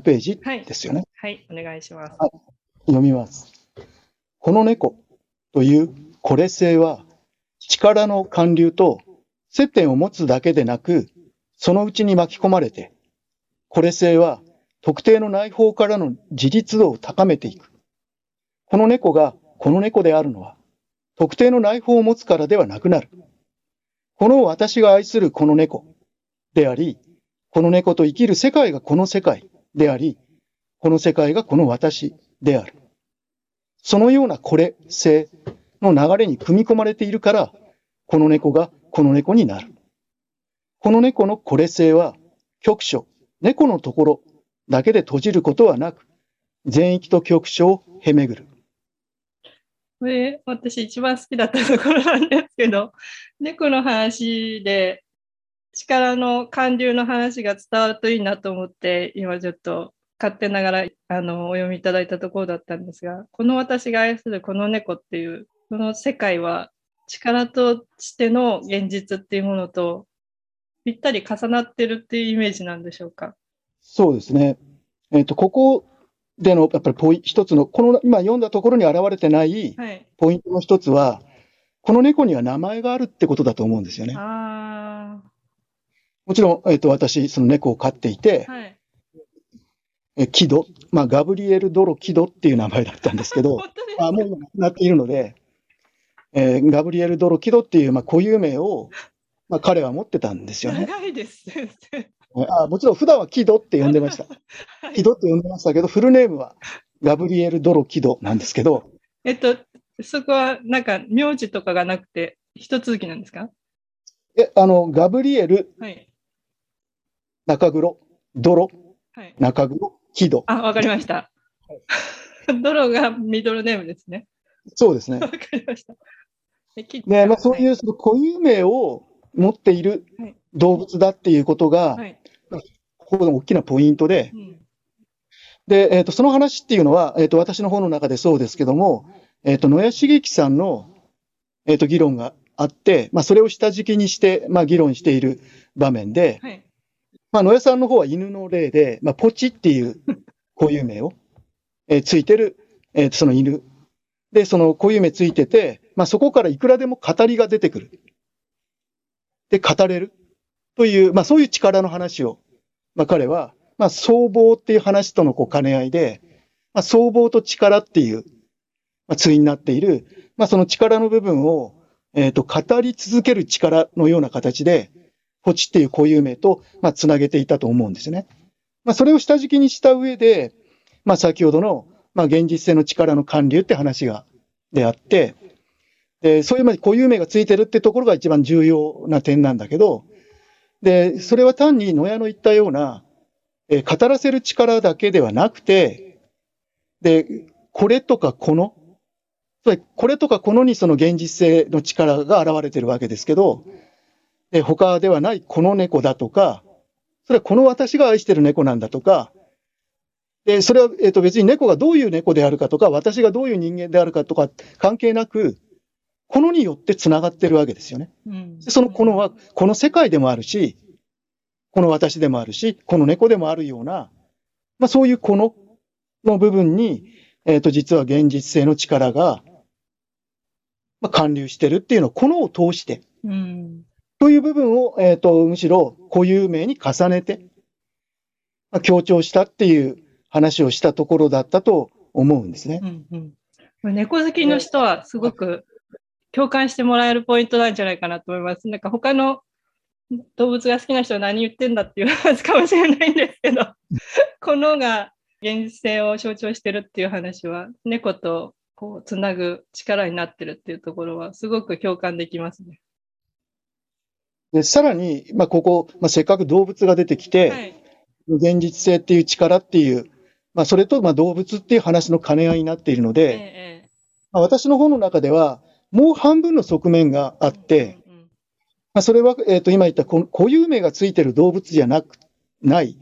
ページはいですよね。はい、お願いします。読みます。この猫というこれ性は力の還流と接点を持つだけでなく、そのうちに巻き込まれて、これ性は特定の内包からの自立度を高めていく。この猫がこの猫であるのは、特定の内包を持つからではなくなる。この私が愛するこの猫であり、この猫と生きる世界がこの世界であり、この世界がこの私である。そのようなこれ性の流れに組み込まれているから、この猫がこの猫になる。この猫のこれ性は、局所、猫のところだけで閉じることはなく、全域と局所をへめぐる。これ、私一番好きだったところなんですけど、猫の話で、力の韓流の話が伝わるといいなと思って、今ちょっと勝手ながらあのお読みいただいたところだったんですが、この私が愛するこの猫っていう、この世界は力としての現実っていうものとぴったり重なってるっていうイメージなんでしょうか？そうですね。えっ、ー、と、ここでのやっぱりポイ一つの、この今読んだところに現れてないポイントの一つは、はい、この猫には名前があるってことだと思うんですよね。もちろん、えっ、ー、と、私、その猫を飼っていて、はい、えキド、まあ、ガブリエル・ドロ・キドっていう名前だったんですけど、あもう亡くなっているので、えー、ガブリエル・ドロ・キドっていう、まあ、固有名を、まあ、彼は持ってたんですよね。長いです、先生。あもちろん普段はキドって呼んでました。はい、キドって呼んでましたけど、フルネームはガブリエル・ドロ・キドなんですけど。えっと、そこはなんか名字とかがなくて、一続きなんですか？え、あの、ガブリエル、はい、中黒、ドロ、はい、中黒、キド。あ、わかりました。はい、ドロがミドルネームですね。そうですね。わかりました。ね、まあ、そういうその固有名を持っている動物だっていうことが、はい、ここの大きなポイントで、うん、で、えっ、ー、と、その話っていうのは、えっ、ー、と、私の方の中でそうですけども、えっ、ー、と、野谷茂樹さんの、えっ、と、議論があって、まあ、それを下敷きにして、まあ、議論している場面で、はい、まあ、野谷さんの方は犬の例で、まあ、ポチっていう固有名を、えついてる、えー、その犬。で、その固有名ついてて、まあ、そこからいくらでも語りが出てくる。で、語れる。という、まあ、そういう力の話をまあ、彼は、まあ、僧帽っていう話とのこう兼ね合いで、まあ、僧帽と力っていう、まあ、対になっている、まあ、その力の部分を、えっ、ー、と、語り続ける力のような形で、ポチっていう固有名と、まあ、つなげていたと思うんですね。まあ、それを下敷きにした上で、まあ、先ほどの、まあ、現実性の力の還流って話が、であって、で、そういうまで固有名がついてるってところが一番重要な点なんだけど、で、それは単に野屋の言ったような、えー、語らせる力だけではなくて、で、これとかこの、つまりこれとかこのにその現実性の力が現れてるわけですけど、で他ではないこの猫だとか、それはこの私が愛してる猫なんだとか、で、それは、えっ、と、別に猫がどういう猫であるかとか、私がどういう人間であるかとか関係なく、このによって繋がってるわけですよね。うん、そのこのは、この世界でもあるし、この私でもあるし、この猫でもあるような、まあそういうこのの部分に、えっ、ー、と、実は現実性の力が、まあ、還流してるっていうのを、このを通して、うん、という部分を、えっ、ー、と、むしろ固有名に重ねて、まあ、強調したっていう話をしたところだったと思うんですね。うんうん、猫好きの人はすごく共感してもらえるポイントなんじゃないかなと思います。なんか他の動物が好きな人は何言ってんだっていう話かもしれないんですけど、このが現実性を象徴してるっていう話は、猫とこうつなぐ力になってるっていうところは、すごく共感できますね。でさらに、まあ、ここ、まあ、せっかく動物が出てきて、はい、現実性っていう力っていう、まあ、それとまあ動物っていう話の兼ね合いになっているので、ええまあ、私の方の中では、もう半分の側面があって、まあ、それは、えっ、ー、と、今言った固有名がついてる動物じゃなく、ない、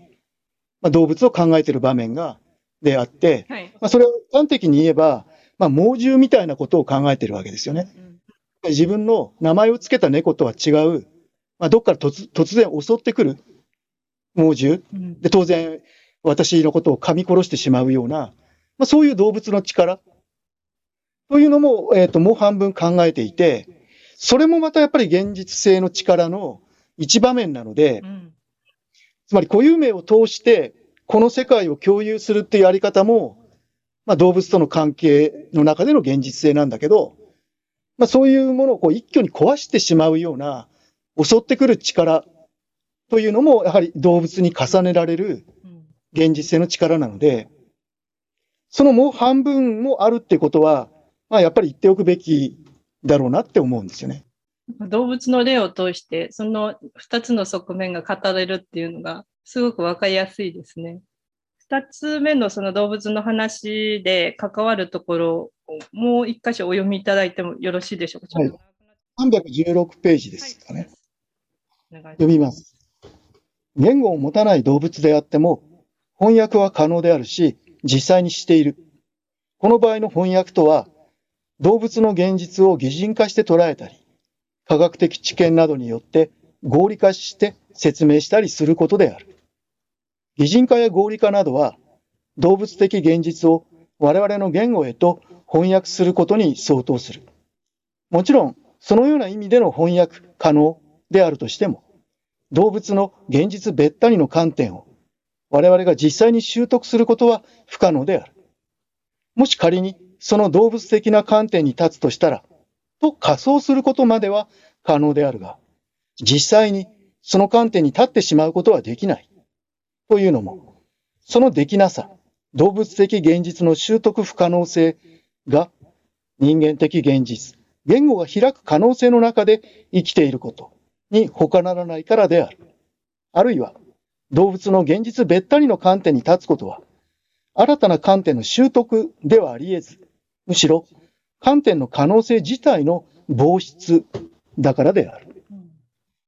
まあ、動物を考えている場面が、であって、はい、まあ、それを端的に言えば、まあ、猛獣みたいなことを考えているわけですよね。うん、自分の名前を付けた猫とは違う、まあ、どっから突突然襲ってくる猛獣、うん、で、当然、私のことを噛み殺してしまうような、まあ、そういう動物の力、というのも、えっ、ー、と、もう半分考えていて、それもまたやっぱり現実性の力の一場面なので、うん、つまり固有名を通して、この世界を共有するっていうやり方も、まあ、動物との関係の中での現実性なんだけど、まあ、そういうものをこう一挙に壊してしまうような襲ってくる力というのもやはり動物に重ねられる現実性の力なので、そのもう半分もあるってことは、まあ、やっぱり言っておくべきだろうなって思うんですよね。動物の例を通して、その2つの側面が語れるっていうのが、すごく分かりやすいですね。2つ目のその動物の話で関わるところをもう一箇所お読みいただいてもよろしいでしょうか？はい、316ページですかね。はい、読みます。言語を持たない動物であっても、翻訳は可能であるし、実際にしている。この場合の翻訳とは、動物の現実を擬人化して捉えたり、科学的知見などによって合理化して説明したりすることである。擬人化や合理化などは動物的現実を我々の言語へと翻訳することに相当する。もちろん、そのような意味での翻訳可能であるとしても、動物の現実べったりの観点を我々が実際に習得することは不可能である。もし仮にその動物的な観点に立つとしたら、と仮想することまでは可能であるが、実際にその観点に立ってしまうことはできない。というのも、そのできなさ、動物的現実の習得不可能性が人間的現実、言語が開く可能性の中で生きていることに他ならないからである。あるいは、動物の現実べったりの観点に立つことは、新たな観点の習得ではあり得ず、むしろ観点の可能性自体の防出だからである。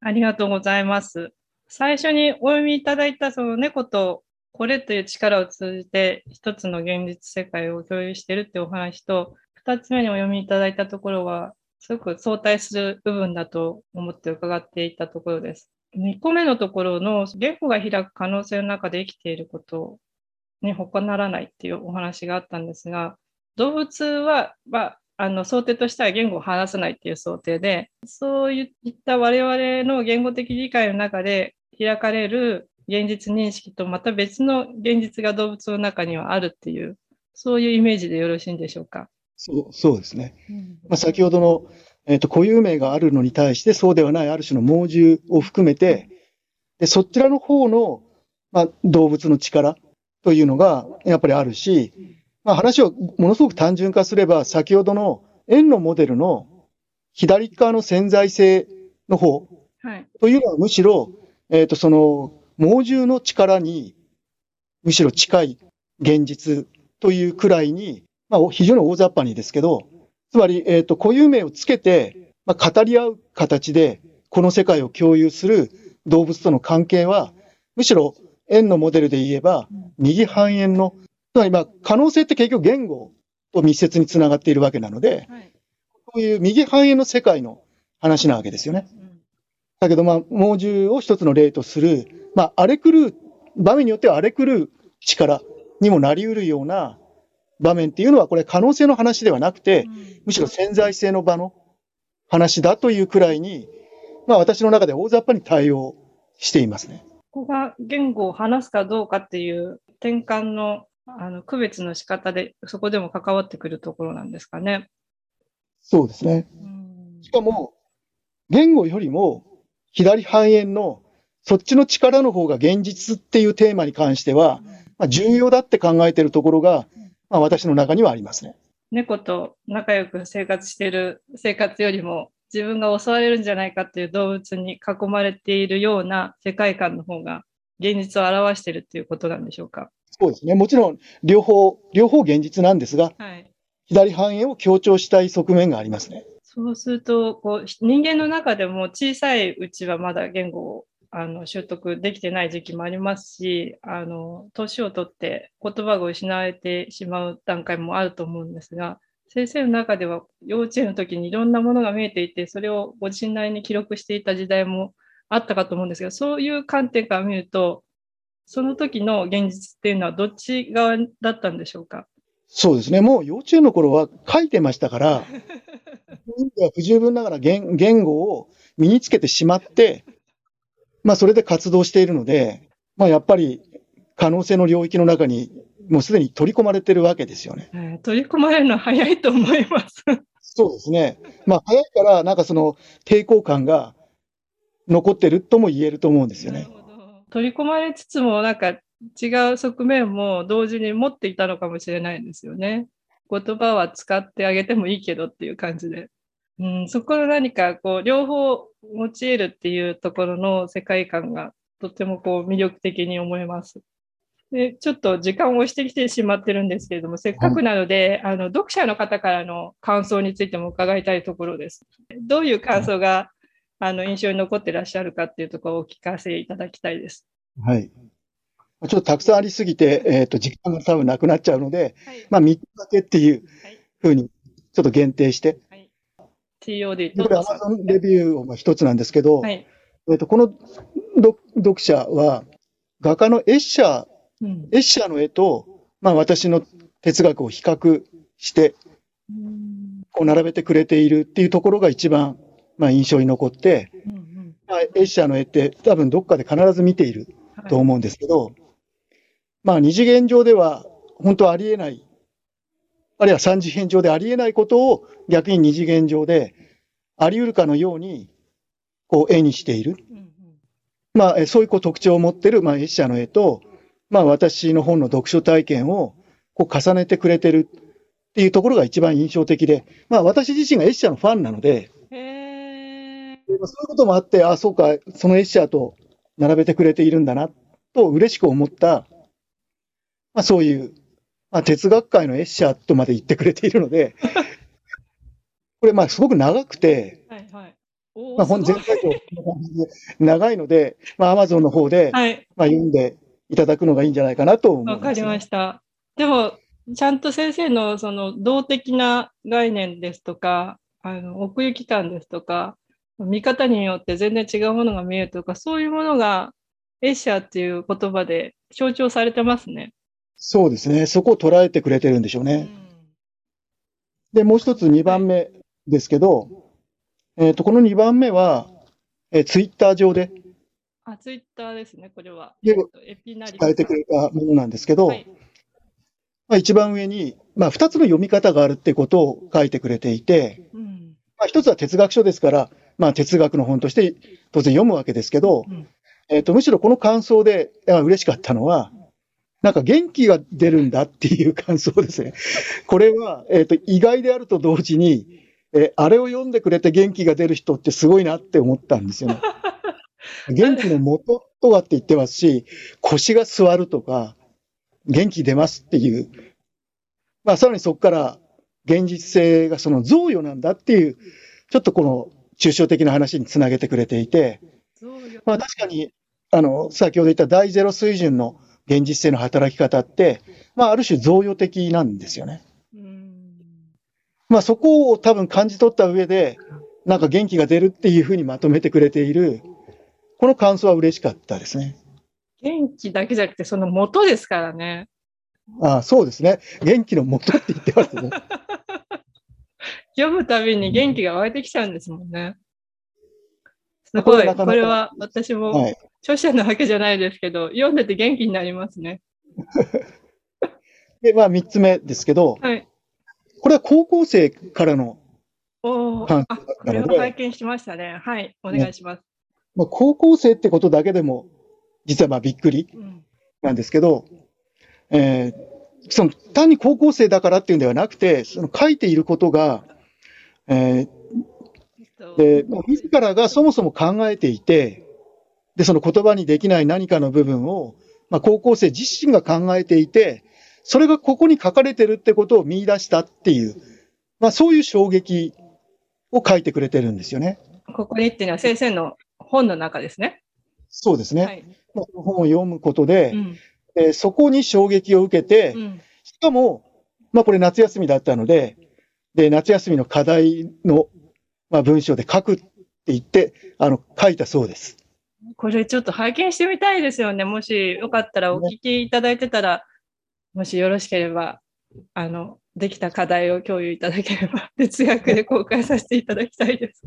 ありがとうございます。最初にお読みいただいたその猫とこれという力を通じて一つの現実世界を共有しているっていうお話と、二つ目にお読みいただいたところは、すごく相対する部分だと思って伺っていたところです。2個目のところの言語が開く可能性の中で生きていることに他ならないっていうお話があったんですが、動物は、まあ、あの想定としては言語を話さないっていう想定で、そういった我々の言語的理解の中で開かれる現実認識とまた別の現実が動物の中にはあるっていう、そういうイメージでよろしいんでしょうか？そうそうですね。うん、まあ、先ほどの、えーと、固有名があるのに対してそうではないある種の猛獣を含めて、でそちらの方の、まあ、動物の力というのがやっぱりあるし、まあ、話をものすごく単純化すれば、先ほどの円のモデルの左側の潜在性の方というのはむしろ、えっ、ー、と、その猛獣の力にむしろ近い現実というくらいに、まあ、非常に大雑把にですけど、つまり、えっ、ー、と、固有名をつけて、まあ、語り合う形で、この世界を共有する動物との関係は、むしろ円のモデルで言えば、右半円のつまり、まあ、可能性って結局言語と密接につながっているわけなので、はい、こういう右半円の世界の話なわけですよね。うん、だけど、まあ、猛獣を一つの例とする、まあ、荒れ狂う、場面によっては荒れ狂う力にもなり得るような場面っていうのは、これ可能性の話ではなくて、うん、むしろ潜在性の場の話だというくらいに、まあ、私の中で大雑把に対応していますね。ここが言語を話すかどうかっていう転換のあの区別の仕方で、そこでも関わってくるところなんですかね。そうですね。しかも、言語よりも左半円のそっちの力の方が現実っていうテーマに関しては、まあ、重要だって考えているところが、まあ、私の中にはありますね。猫と仲良く生活している生活よりも自分が襲われるんじゃないかっていう動物に囲まれているような世界観の方が現実を表しているっていうことなんでしょうか？そうですね。もちろん、両方、両方現実なんですが、はい、左半円を強調したい側面がありますね。そうすると、こう人間の中でも小さいうちはまだ言語をあの習得できてない時期もありますし、あの年をとって言葉が失われてしまう段階もあると思うんですが、先生の中では幼稚園の時にいろんなものが見えていて、それをご自身なりに記録していた時代もあったかと思うんですけど、そういう観点から見ると、その時の現実っていうのはどっち側だったんでしょうか？そうですね。もう幼稚園の頃は書いてましたから、不十分ながら言言語を身につけてしまって、まあそれで活動しているので、まあやっぱり可能性の領域の中にもうすでに取り込まれてるわけですよね。えー取り込まれるのは早いと思います。そうですね。まあ、早いから、なんかその抵抗感が残ってるとも言えると思うんですよね。取り込まれつつも、なんか違う側面も同時に持っていたのかもしれないですよね。言葉は使ってあげてもいいけどっていう感じで。うん、そこの何かこう両方用いるっていうところの世界観がとってもこう魅力的に思います。で、ちょっと時間を押してきてしまってるんですけれども、せっかくなので、あの、読者の方からの感想についても伺いたいところです。どういう感想が、あの、印象に残ってらっしゃるかっていうところをお聞かせいただきたいです。はい。ちょっとたくさんありすぎて、えっ、と、時間が多分なくなっちゃうので、はい。まあ、3つだけっていうはい。ふうに、ちょっと限定して、はい。TOD でこれ。Amazon レビューも一つなんですけど、はい。えっ、と、この読読者は、画家のエッシャー、うん。エッシャーの絵と、まあ、私の哲学を比較して、うんこう並べてくれているっていうところが一番、まあ、印象に残って、うんまあ、エッシャーの絵って多分どっかで必ず見ているはい。と思うんですけど、まあ二次元上では本当ありえない、あるいは三次元上でありえないことを逆に二次元上であり得るかのようにこう絵にしている。うんうん。まあえそういうこう特徴を持っている、まあ、エッシャーの絵と、まあ私の本の読書体験をこう重ねてくれてるっていうところが一番印象的で、まあ私自身がエッシャーのファンなので、そういうこともあって、あ、そうか、そのエッシャーと並べてくれているんだな、と嬉しく思った、まあそういう、まあ哲学界のエッシャーとまで言ってくれているので、これまあすごく長くて、はいはい。まあ本全体と長いので、まあ Amazon の方で、はい。まあ読んでいただくのがいいんじゃないかなと思います、わかりました。でも、ちゃんと先生のその動的な概念ですとか、あの奥行き感ですとか、見方によって全然違うものが見えるとか、そういうものがエッシャーっていう言葉で象徴されてますね。そうですね。そこを捉えてくれてるんでしょうね。で、もう一つ2番目ですけど、えっ、と、この2番目は、えー、ツイッター上であ、ツイッターですね、これは。でえっとエピナリス伝えてくれたものなんですけど、はい。まあ、一番上に、まあ、2つの読み方があるってことを書いてくれていて、うん。まあ、一つは哲学書ですから、まあ、哲学の本として当然読むわけですけど、うんえっ、と、むしろこの感想で嬉しかったのは、なんか元気が出るんだっていう感想ですね。これは、えっ、と、意外であると同時に、えーあれを読んでくれて元気が出る人ってすごいなって思ったんですよね。元気の元とはって言ってますし、腰が座るとか、元気出ますっていう。まあ、さらにそこから現実性がその贈与なんだっていう、ちょっとこの抽象的な話につなげてくれていて、まあ確かに、あの、先ほど言った大ゼロ水準の現実性の働き方って、まあある種贈与的なんですよね。うんまあそこを多分感じ取った上で、なんか元気が出るっていうふうにまとめてくれている、この感想は嬉しかったですね。元気だけじゃなくて、その元ですからね。ああそうですね。元気の元って言ってますね。読むたびに元気が湧いてきちゃうんですもんね。すごい。これは私もはい。著者なわけじゃないですけど、読んでて元気になりますね。で、まあ三つ目ですけど、はい。これは高校生からの、おはいーあ、これを拝見しましたね。はい。お願いします。まあ、高校生ってことだけでも、実はまあびっくりうん。なんですけど、えーその単に高校生だからっていうんではなくて、その書いていることが、えーで、まあ自らがそもそも考えていて、で、その言葉にできない何かの部分を、まあ、高校生自身が考えていて、それがここに書かれてるってことを見出したっていう、まあ、そういう衝撃を書いてくれてるんですよね。ここにっていうのは先生の本の中ですね。そうですね。はい。まあ本を読むことでう、ん。えーそこに衝撃を受けて、うん。しかも、まあこれ夏休みだったので、で、夏休みの課題の、まあ、文章で書くって言って、あの、書いたそうです。これちょっと拝見してみたいですよね。もしよかったらお聞きいただいてたら、もしよろしければ、あの、できた課題を共有いただければ、哲学で公開させていただきたいです。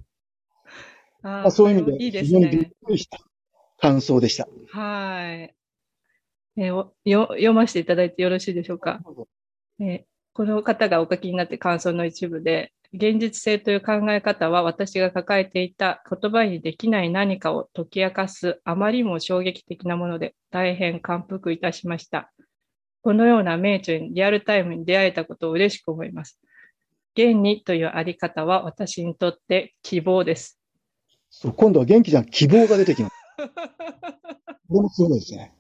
あまあ、そういう意味で、いいです非常にびっね。くりした感想でした。はい。えーよ読ませていただいてよろしいでしょうか。えーこの方がお書きになって感想の一部で、現実性という考え方は私が抱えていた言葉にできない何かを解き明かすあまりにも衝撃的なもので大変感服いたしました。このような名著にリアルタイムに出会えたことを嬉しく思います。現にというあり方は私にとって希望です。そう今度は元気じゃん、希望が出てきます。これもすごいですね。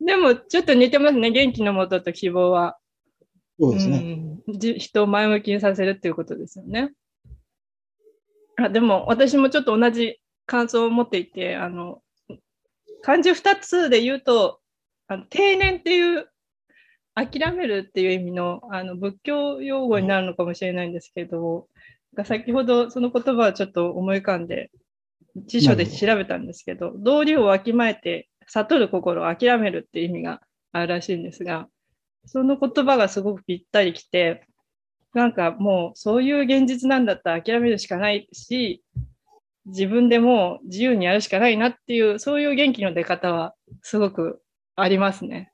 でもちょっと似てますね、元気のもとと希望は。そうですね。うん、じ人を前向きにさせるっていうことですよね。あでも私もちょっと同じ感想を持っていて、あの漢字2つで言うと、あの定年っていう、諦めるっていう意味のあの仏教用語になるのかもしれないんですけど、が先ほどその言葉はちょっと思い浮かんで、辞書で調べたんですけど、道理をわきまえて悟る心を諦めるっていう意味があるらしいんですが、その言葉がすごくぴったりきて、なんかもうそういう現実なんだったら諦めるしかないし、自分でもう自由にやるしかないなっていう、そういう元気の出方はすごくありますね。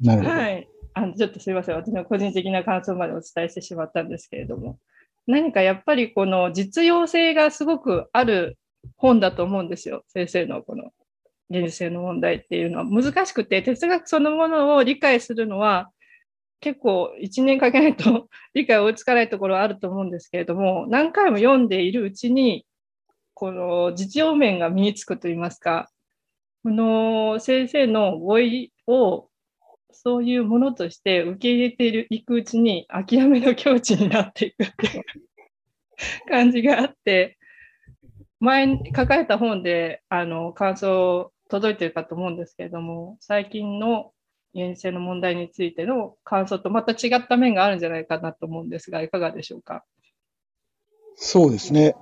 なるほど。はい。あのちょっとすいません。私の個人的な感想までお伝えしてしまったんですけれども。何かやっぱりこの実用性がすごくある本だと思うんですよ。先生のこの現実性の問題っていうのは難しくて、哲学そのものを理解するのは結構一年かけないと 理解追いつかないところはあると思うんですけれども、何回も読んでいるうちに、この実用面が身につくといいますか、この先生の語彙をそういうものとして受け入れているいくうちに諦めの境地になっていくっていう 感じがあって、前に書かれた本であの感想届いてるかと思うんですけれども、最近の現実性の問題についての感想とまた違った面があるんじゃないかなと思うんですが、いかがでしょうか？そうですね。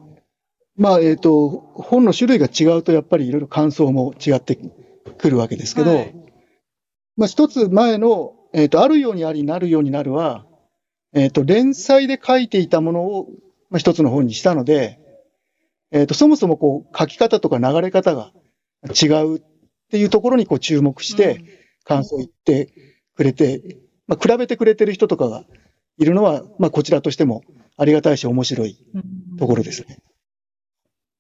まあ、えっ、と、本の種類が違うと、やっぱりいろいろ感想も違ってくるわけですけど、はいまあ、一つ前の、えっ、と、あるようにあり、なるようになるは、えっ、と、連載で書いていたものを、まあ、一つの本にしたので、えっ、と、そもそもこう、書き方とか流れ方が違うっていうところにこう注目して、感想を言ってくれて、まあ、比べてくれてる人とかがいるのは、まあ、こちらとしてもありがたいし面白いうんところですね。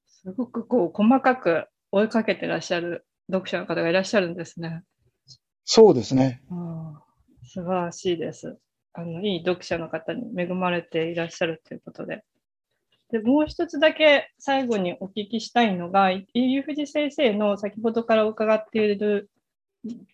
すごくこう細かく追いかけてらっしゃる読者の方がいらっしゃるんですね。そうですね。素晴らしいです。あのいい読者の方に恵まれていらっしゃるということで。でもう一つだけ最後にお聞きしたいのが、飯井藤先生の先ほどから伺っている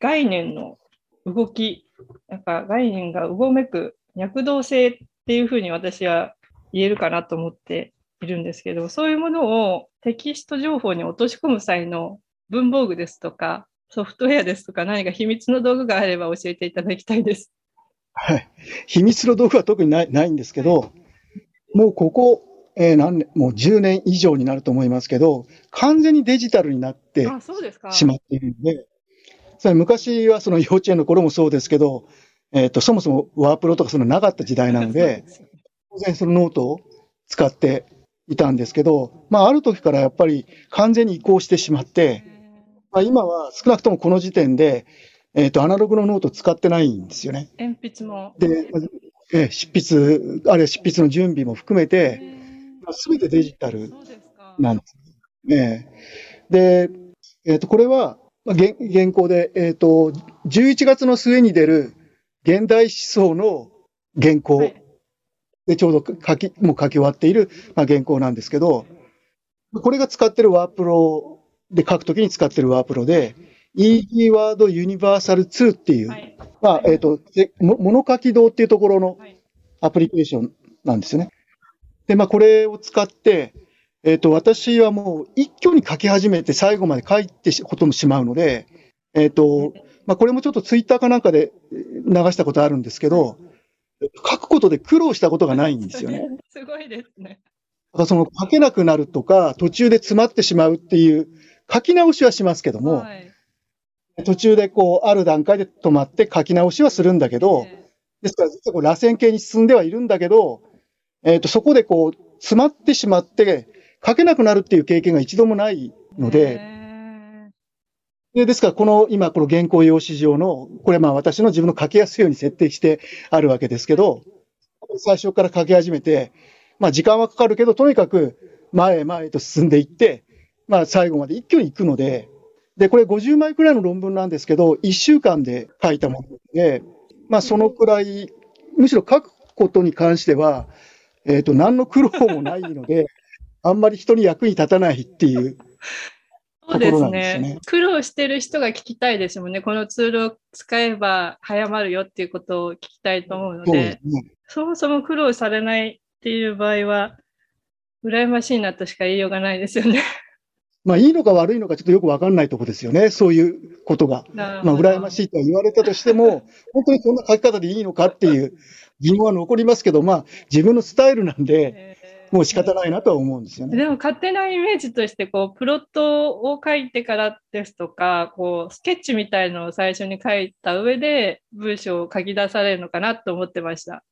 概念の動き、なんか概念がうごめく脈動性っていうふうに私は言えるかなと思っているんですけど、そういうものをテキスト情報に落とし込む際の文房具ですとか、ソフトウェアですとか、何か秘密の道具があれば教えていただきたいです。はい。秘密の道具は特にないないんですけど、もうここ、えー何年、もう10年以上になると思いますけど、完全にデジタルになってあ、そうですか。しまっているので、それ昔はその幼稚園の頃もそうですけど、えっ、と、そもそもワープロとかそのなかった時代なので、当然そのノートを使っていたんですけど、まあある時からやっぱり完全に移行してしまって、まあ、今は少なくともこの時点で、えっ、と、アナログのノート使ってないんですよね。鉛筆も。で、えー執筆、あるいは執筆の準備も含めて、すべてデジタル。なんですね。で、えっ、と、これは、まあ、原原稿で、えっ、と、11月の末に出る現代思想の原稿はいでちょうど書き、もう書き終わっている、まあ、原稿なんですけど、これが使ってるワープロで書くときに使ってるワープロで、Easy Word Universal 2っていう、はい。まあ、えっ、と、でも物書き堂っていうところのはい。アプリケーションなんですよね。で、まあ、これを使って、えっ、と、私はもう一挙に書き始めて最後まで書いてしこともしまうので、えっ、と、まあ、これもちょっとツイッターかなんかで流したことあるんですけど、書くことで苦労したことがないんですよね。すごいですね。だからその書けなくなるとか、途中で詰まってしまうっていう、書き直しはしますけども、はい。途中でこう、ある段階で止まって書き直しはするんだけど、えですから、実はこう螺旋形に進んではいるんだけど、えっ、と、そこでこう、詰まってしまって、書けなくなるっていう経験が一度もないーので、えでですから、この今、この原稿用紙上の、これまあ私の自分の書きやすいように設定してあるわけですけど、最初から書き始めて、まあ時間はかかるけど、とにかく前へ前へと進んでいって、まあ最後まで一挙に行くので、で、これ50枚くらいの論文なんですけど、1週間で書いたもので、まあそのくらい、むしろ書くことに関しては、えっ、ー、と、何の苦労もないので、あんまり人に役に立たないっていうそうですね。苦労してる人が聞きたいですもんね。このツールを使えば早まるよっていうことを聞きたいと思うので、そ、ね、そもそも苦労されないっていう場合は、羨ましいなとしか言いようがないですよね。まあ、いいのか悪いのかちょっとよくわかんないとこですよね。そういうことが。まあ、羨ましいと言われたとしても、本当にこんな書き方でいいのかっていう疑問は残りますけど、まあ、自分のスタイルなんで、もう仕方ないなとは思うんですよね。でも勝手なイメージとして、こう、プロットを書いてからですとか、こう、スケッチみたいのを最初に書いた上で、文章を書き出されるのかなと思ってました。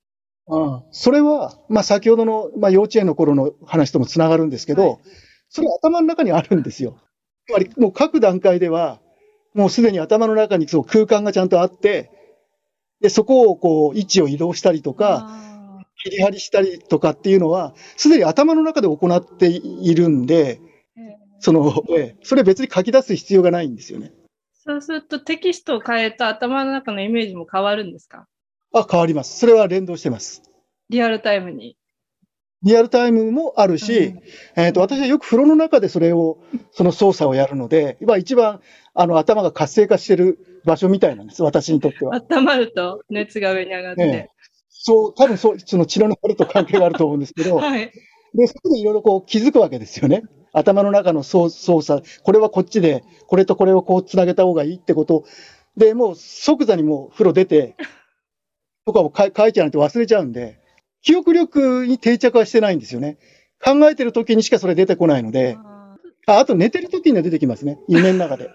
ああそれは、まあ、先ほどの、まあ、幼稚園の頃の話ともつながるんですけど、はい、それは頭の中にあるんですよ。つまり、もう書く段階では、もうすでに頭の中にそう空間がちゃんとあって、で、そこをこう、位置を移動したりとか、切り張りしたりとかっていうのは、すでに頭の中で行っているんで、その、えそれ別に書き出す必要がないんですよね。そうするとテキストを変えた頭の中のイメージも変わるんですか？あ、変わります。それは連動してます。リアルタイムに。リアルタイムもあるし、うん、えっ、ー、と、私はよく風呂の中でそれを、その操作をやるので、今一番、あの、頭が活性化してる場所みたいなんです、私にとっては。温まると熱が上に上がって。ね、そう、多分そう、その血の流れと関係があると思うんですけど、はい。で、そこでいろいろこう気づくわけですよね。頭の中の操作、これはこっちで、これとこれをこうつなげた方がいいってことで、もう即座にもう風呂出て、とかを書いちゃうなんて忘れちゃうんで、記憶力に定着はしてないんですよね。考えてる時にしかそれ出てこないので、ああと寝てる時には出てきますね。夢の中で。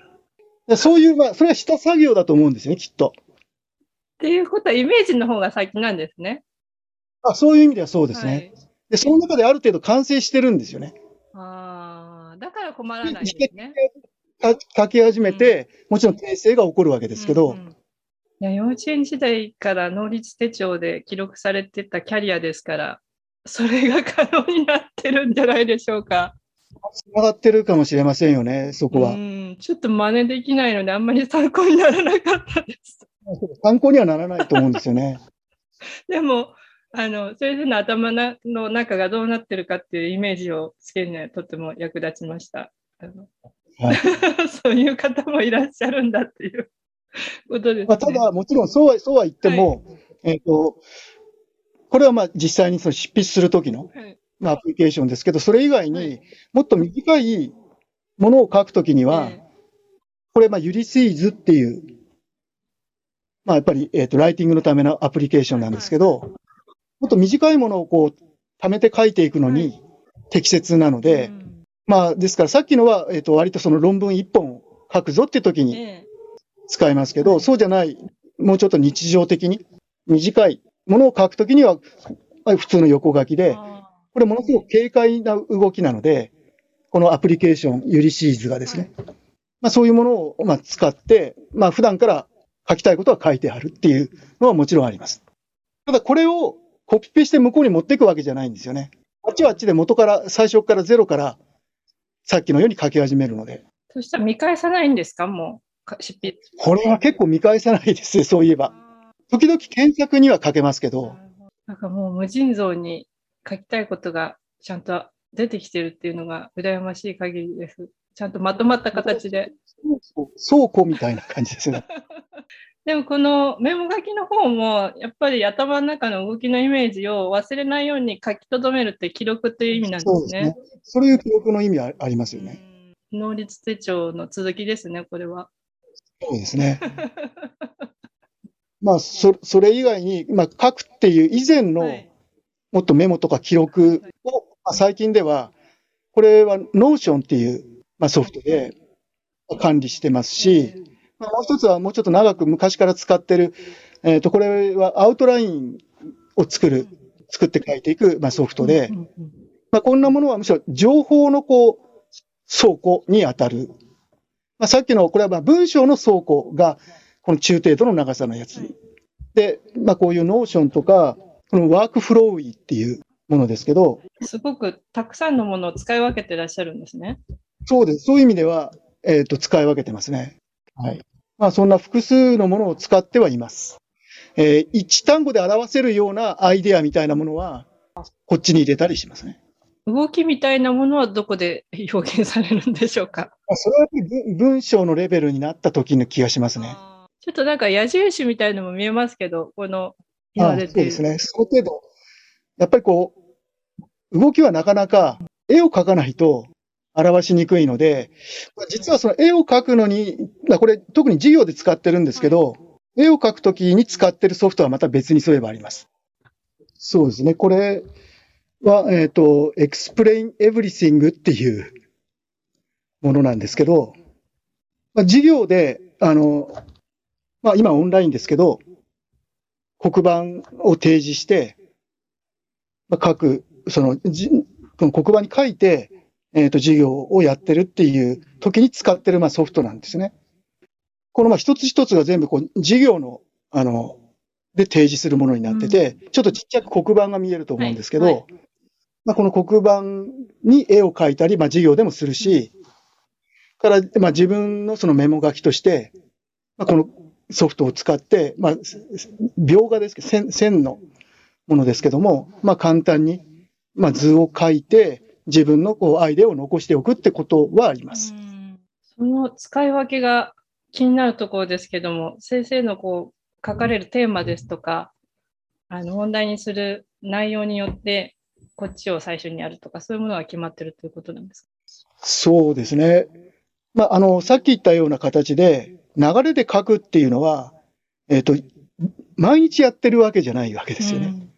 そういう、まあ、それはした作業だと思うんですよね、きっと。っていうことは、イメージの方が先なんですね。あそういう意味ではそうですね。はい、で、その中である程度完成してるんですよね。ああ、だから困らないですね。書き始めて、うん、もちろん訂正が起こるわけですけど、うんうんいや幼稚園時代から能率手帳で記録されてたキャリアですから、それが可能になってるんじゃないでしょうか。つながってるかもしれませんよね、そこは。うん、ちょっと真似できないので、あんまり参考にならなかったです。参考にはならないと思うんですよね。でも、あの、先生の頭の中がどうなってるかっていうイメージをつけるにはとても役立ちました。はい、そういう方もいらっしゃるんだっていうことです、ね、まあ、ただ、もちろんそうは、そうは言っても、はい、えっ、ー、と、これはまあ実際にその執筆するときの、まあ、アプリケーションですけど、それ以外にもっと短いものを書くときには、これ、まあ、ユリシーズっていう、まあ、やっぱり、えっ、ー、と、ライティングのためのアプリケーションなんですけど、もっと短いものをこう、貯めて書いていくのに適切なので、まあ、ですからさっきのは、えっ、ー、と、割とその論文一本書くぞっていうときに、使いますけど、そうじゃない、もうちょっと日常的に短いものを書くときには、普通の横書きで、これものすごく軽快な動きなので、このアプリケーション、ユリシーズがですね、まあ、そういうものをまあ使って、まあ、普段から書きたいことは書いてあるっていうのはもちろんあります。ただこれをコピペして向こうに持っていくわけじゃないんですよね。あっちはあっちで元から、最初からゼロから、さっきのように書き始めるので。そしたら見返さないんですか？もう。執筆。これは結構見返さないですね、そういえば。時々検索には書けますけど。なんかもう無尽蔵に書きたいことがちゃんと出てきてるっていうのが羨ましい限りです。ちゃんとまとまった形で。倉庫みたいな感じですね。でもこのメモ書きの方もやっぱり頭の中の動きのイメージを忘れないように書き留めるって記録という意味なんですね。そね。そういう記録の意味ありますよね。能率手帳の続きですね、これは。そうですね。まあ、そ、それ以外に、まあ、書くっていう以前の、もっとメモとか記録を、まあ、最近では、これは Notion っていう、まあ、ソフトで管理してますし、まあ、もう一つはもうちょっと長く昔から使ってる、えっ、ー、と、これはアウトラインを作る、作って書いていく、まあ、ソフトで、まあ、こんなものはむしろ情報のこう、倉庫に当たるまあ、さっきの、これはまあ文章の倉庫が、この中程度の長さのやつ。で、まあ、こういう Notion とか、この WorkFlowy っていうものですけど。すごくたくさんのものを使い分けてらっしゃるんですね。そうです。そういう意味では、えっ、ー、と、使い分けてますね。はい。まあ、そんな複数のものを使ってはいます。えー、一単語で表せるようなアイデアみたいなものは、こっちに入れたりしますね。動きみたいなものはどこで表現されるんでしょうか？それは文章のレベルになった時の気がしますね。ちょっとなんか矢印みたいのも見えますけど、この言われてそうですね。その程度、やっぱりこう、動きはなかなか絵を描かないと表しにくいので、実はその絵を描くのに、これ特に授業で使ってるんですけど、絵を描くときに使ってるソフトはまた別にそういえばあります。そうですね。これは、えっ、ー、と、explain everything っていうものなんですけど、まあ、授業で、あの、まあ今オンラインですけど、黒板を提示して、まあ、書く、その、じこの黒板に書いて、えっ、ー、と、授業をやってるっていう時に使ってる、まあ、ソフトなんですね。この、まあ、一つ一つが全部、こう、授業の、あの、で提示するものになってて、うん、ちょっとちっちゃく黒板が見えると思うんですけど、はいはい、まあ、この黒板に絵を描いたり、まあ、授業でもするし、から、まあ、自分のそのメモ書きとして、まあ、このソフトを使って、まあ、描画ですけど、線線のものですけども、まあ、簡単に、まあ、図を書いて、自分のこうアイデアを残しておくってことはあります。その使い分けが気になるところですけども、先生のこう書かれるテーマですとか、あの問題にする内容によって、こっちを最初にやるとか、そういうものが決まってるということなんですか？そうですね。まあ、あの、さっき言ったような形で、流れで書くっていうのは、えっ、ー、と、毎日やってるわけじゃないわけですよね。うん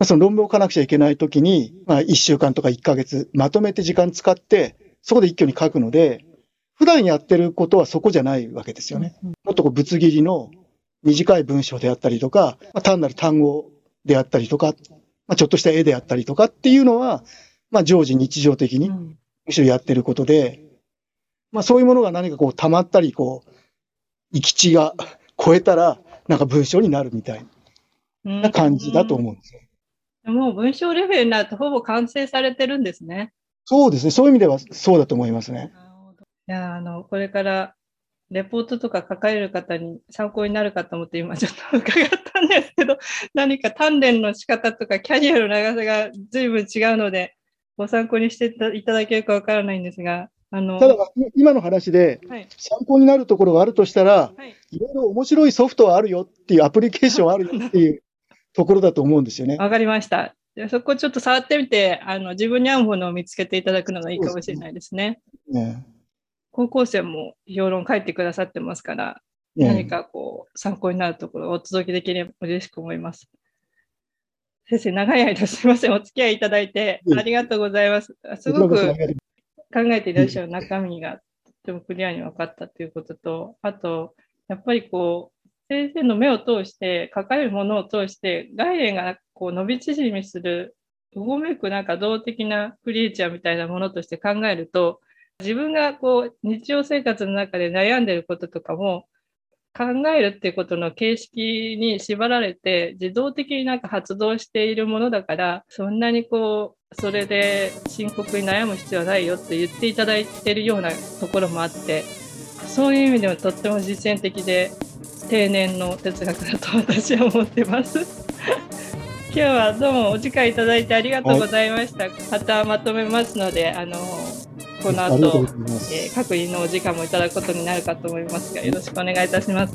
まあ、その論文を書かなくちゃいけないときに、まあ、1週間とか1ヶ月、まとめて時間使って、そこで一挙に書くので、普段やってることはそこじゃないわけですよね。もっとこうぶつ切りの短い文章であったりとか、まあ、単なる単語であったりとか、まあ、ちょっとした絵であったりとかっていうのは、まあ、常時日常的にむしろやってることで、まあ、そういうものが何かこう溜まったり、こう、行き地が超えたら、なんか文章になるみたいな感じだと思うんですよ。もう文章レベルになるとほぼ完成されてるんですね。そうですね。そういう意味ではそうだと思いますね。いや、あの、これからレポートとか書かれる方に参考になるかと思って今ちょっと伺ったんですけど、何か鍛錬の仕方とかキャリアの長さが随分違うので、ご参考にしていただけるかわからないんですが、あのただ、今の話で、参考になるところがあるとしたら、はい、いろいろ面白いソフトはあるよっていう、アプリケーションあるよっていう ところだと思うんですよね。わかりました。そこちょっと触ってみて、あの自分に合うものを見つけていただくのがいいかもしれないですね。すね高校生も評論書いてくださってますから、ね、何かこう参考になるところをお届けできれば嬉しく思います。先生、長い間すみません。お付き合いいただいてありがとうございます。すごく考えていらっしゃる中身がとてもクリアに分かったということと、あと、やっぱりこう、先生の目を通して、書かれるものを通して、概念がこう伸び縮みする、うごめくなんか動的なクリエイチャーみたいなものとして考えると、自分がこう日常生活の中で悩んでることとかも、考えるっていうことの形式に縛られて自動的になんか発動しているものだからそんなにこうそれで深刻に悩む必要はないよって言っていただいてるようなところもあってそういう意味でもとっても実践的で定年の哲学だと私は思ってます。今日はどうもお時間いただいてありがとうございました。はい、またまとめますので、あのこの後、えー、確認のお時間もいただくことになるかと思いますが、よろしくお願いいたします。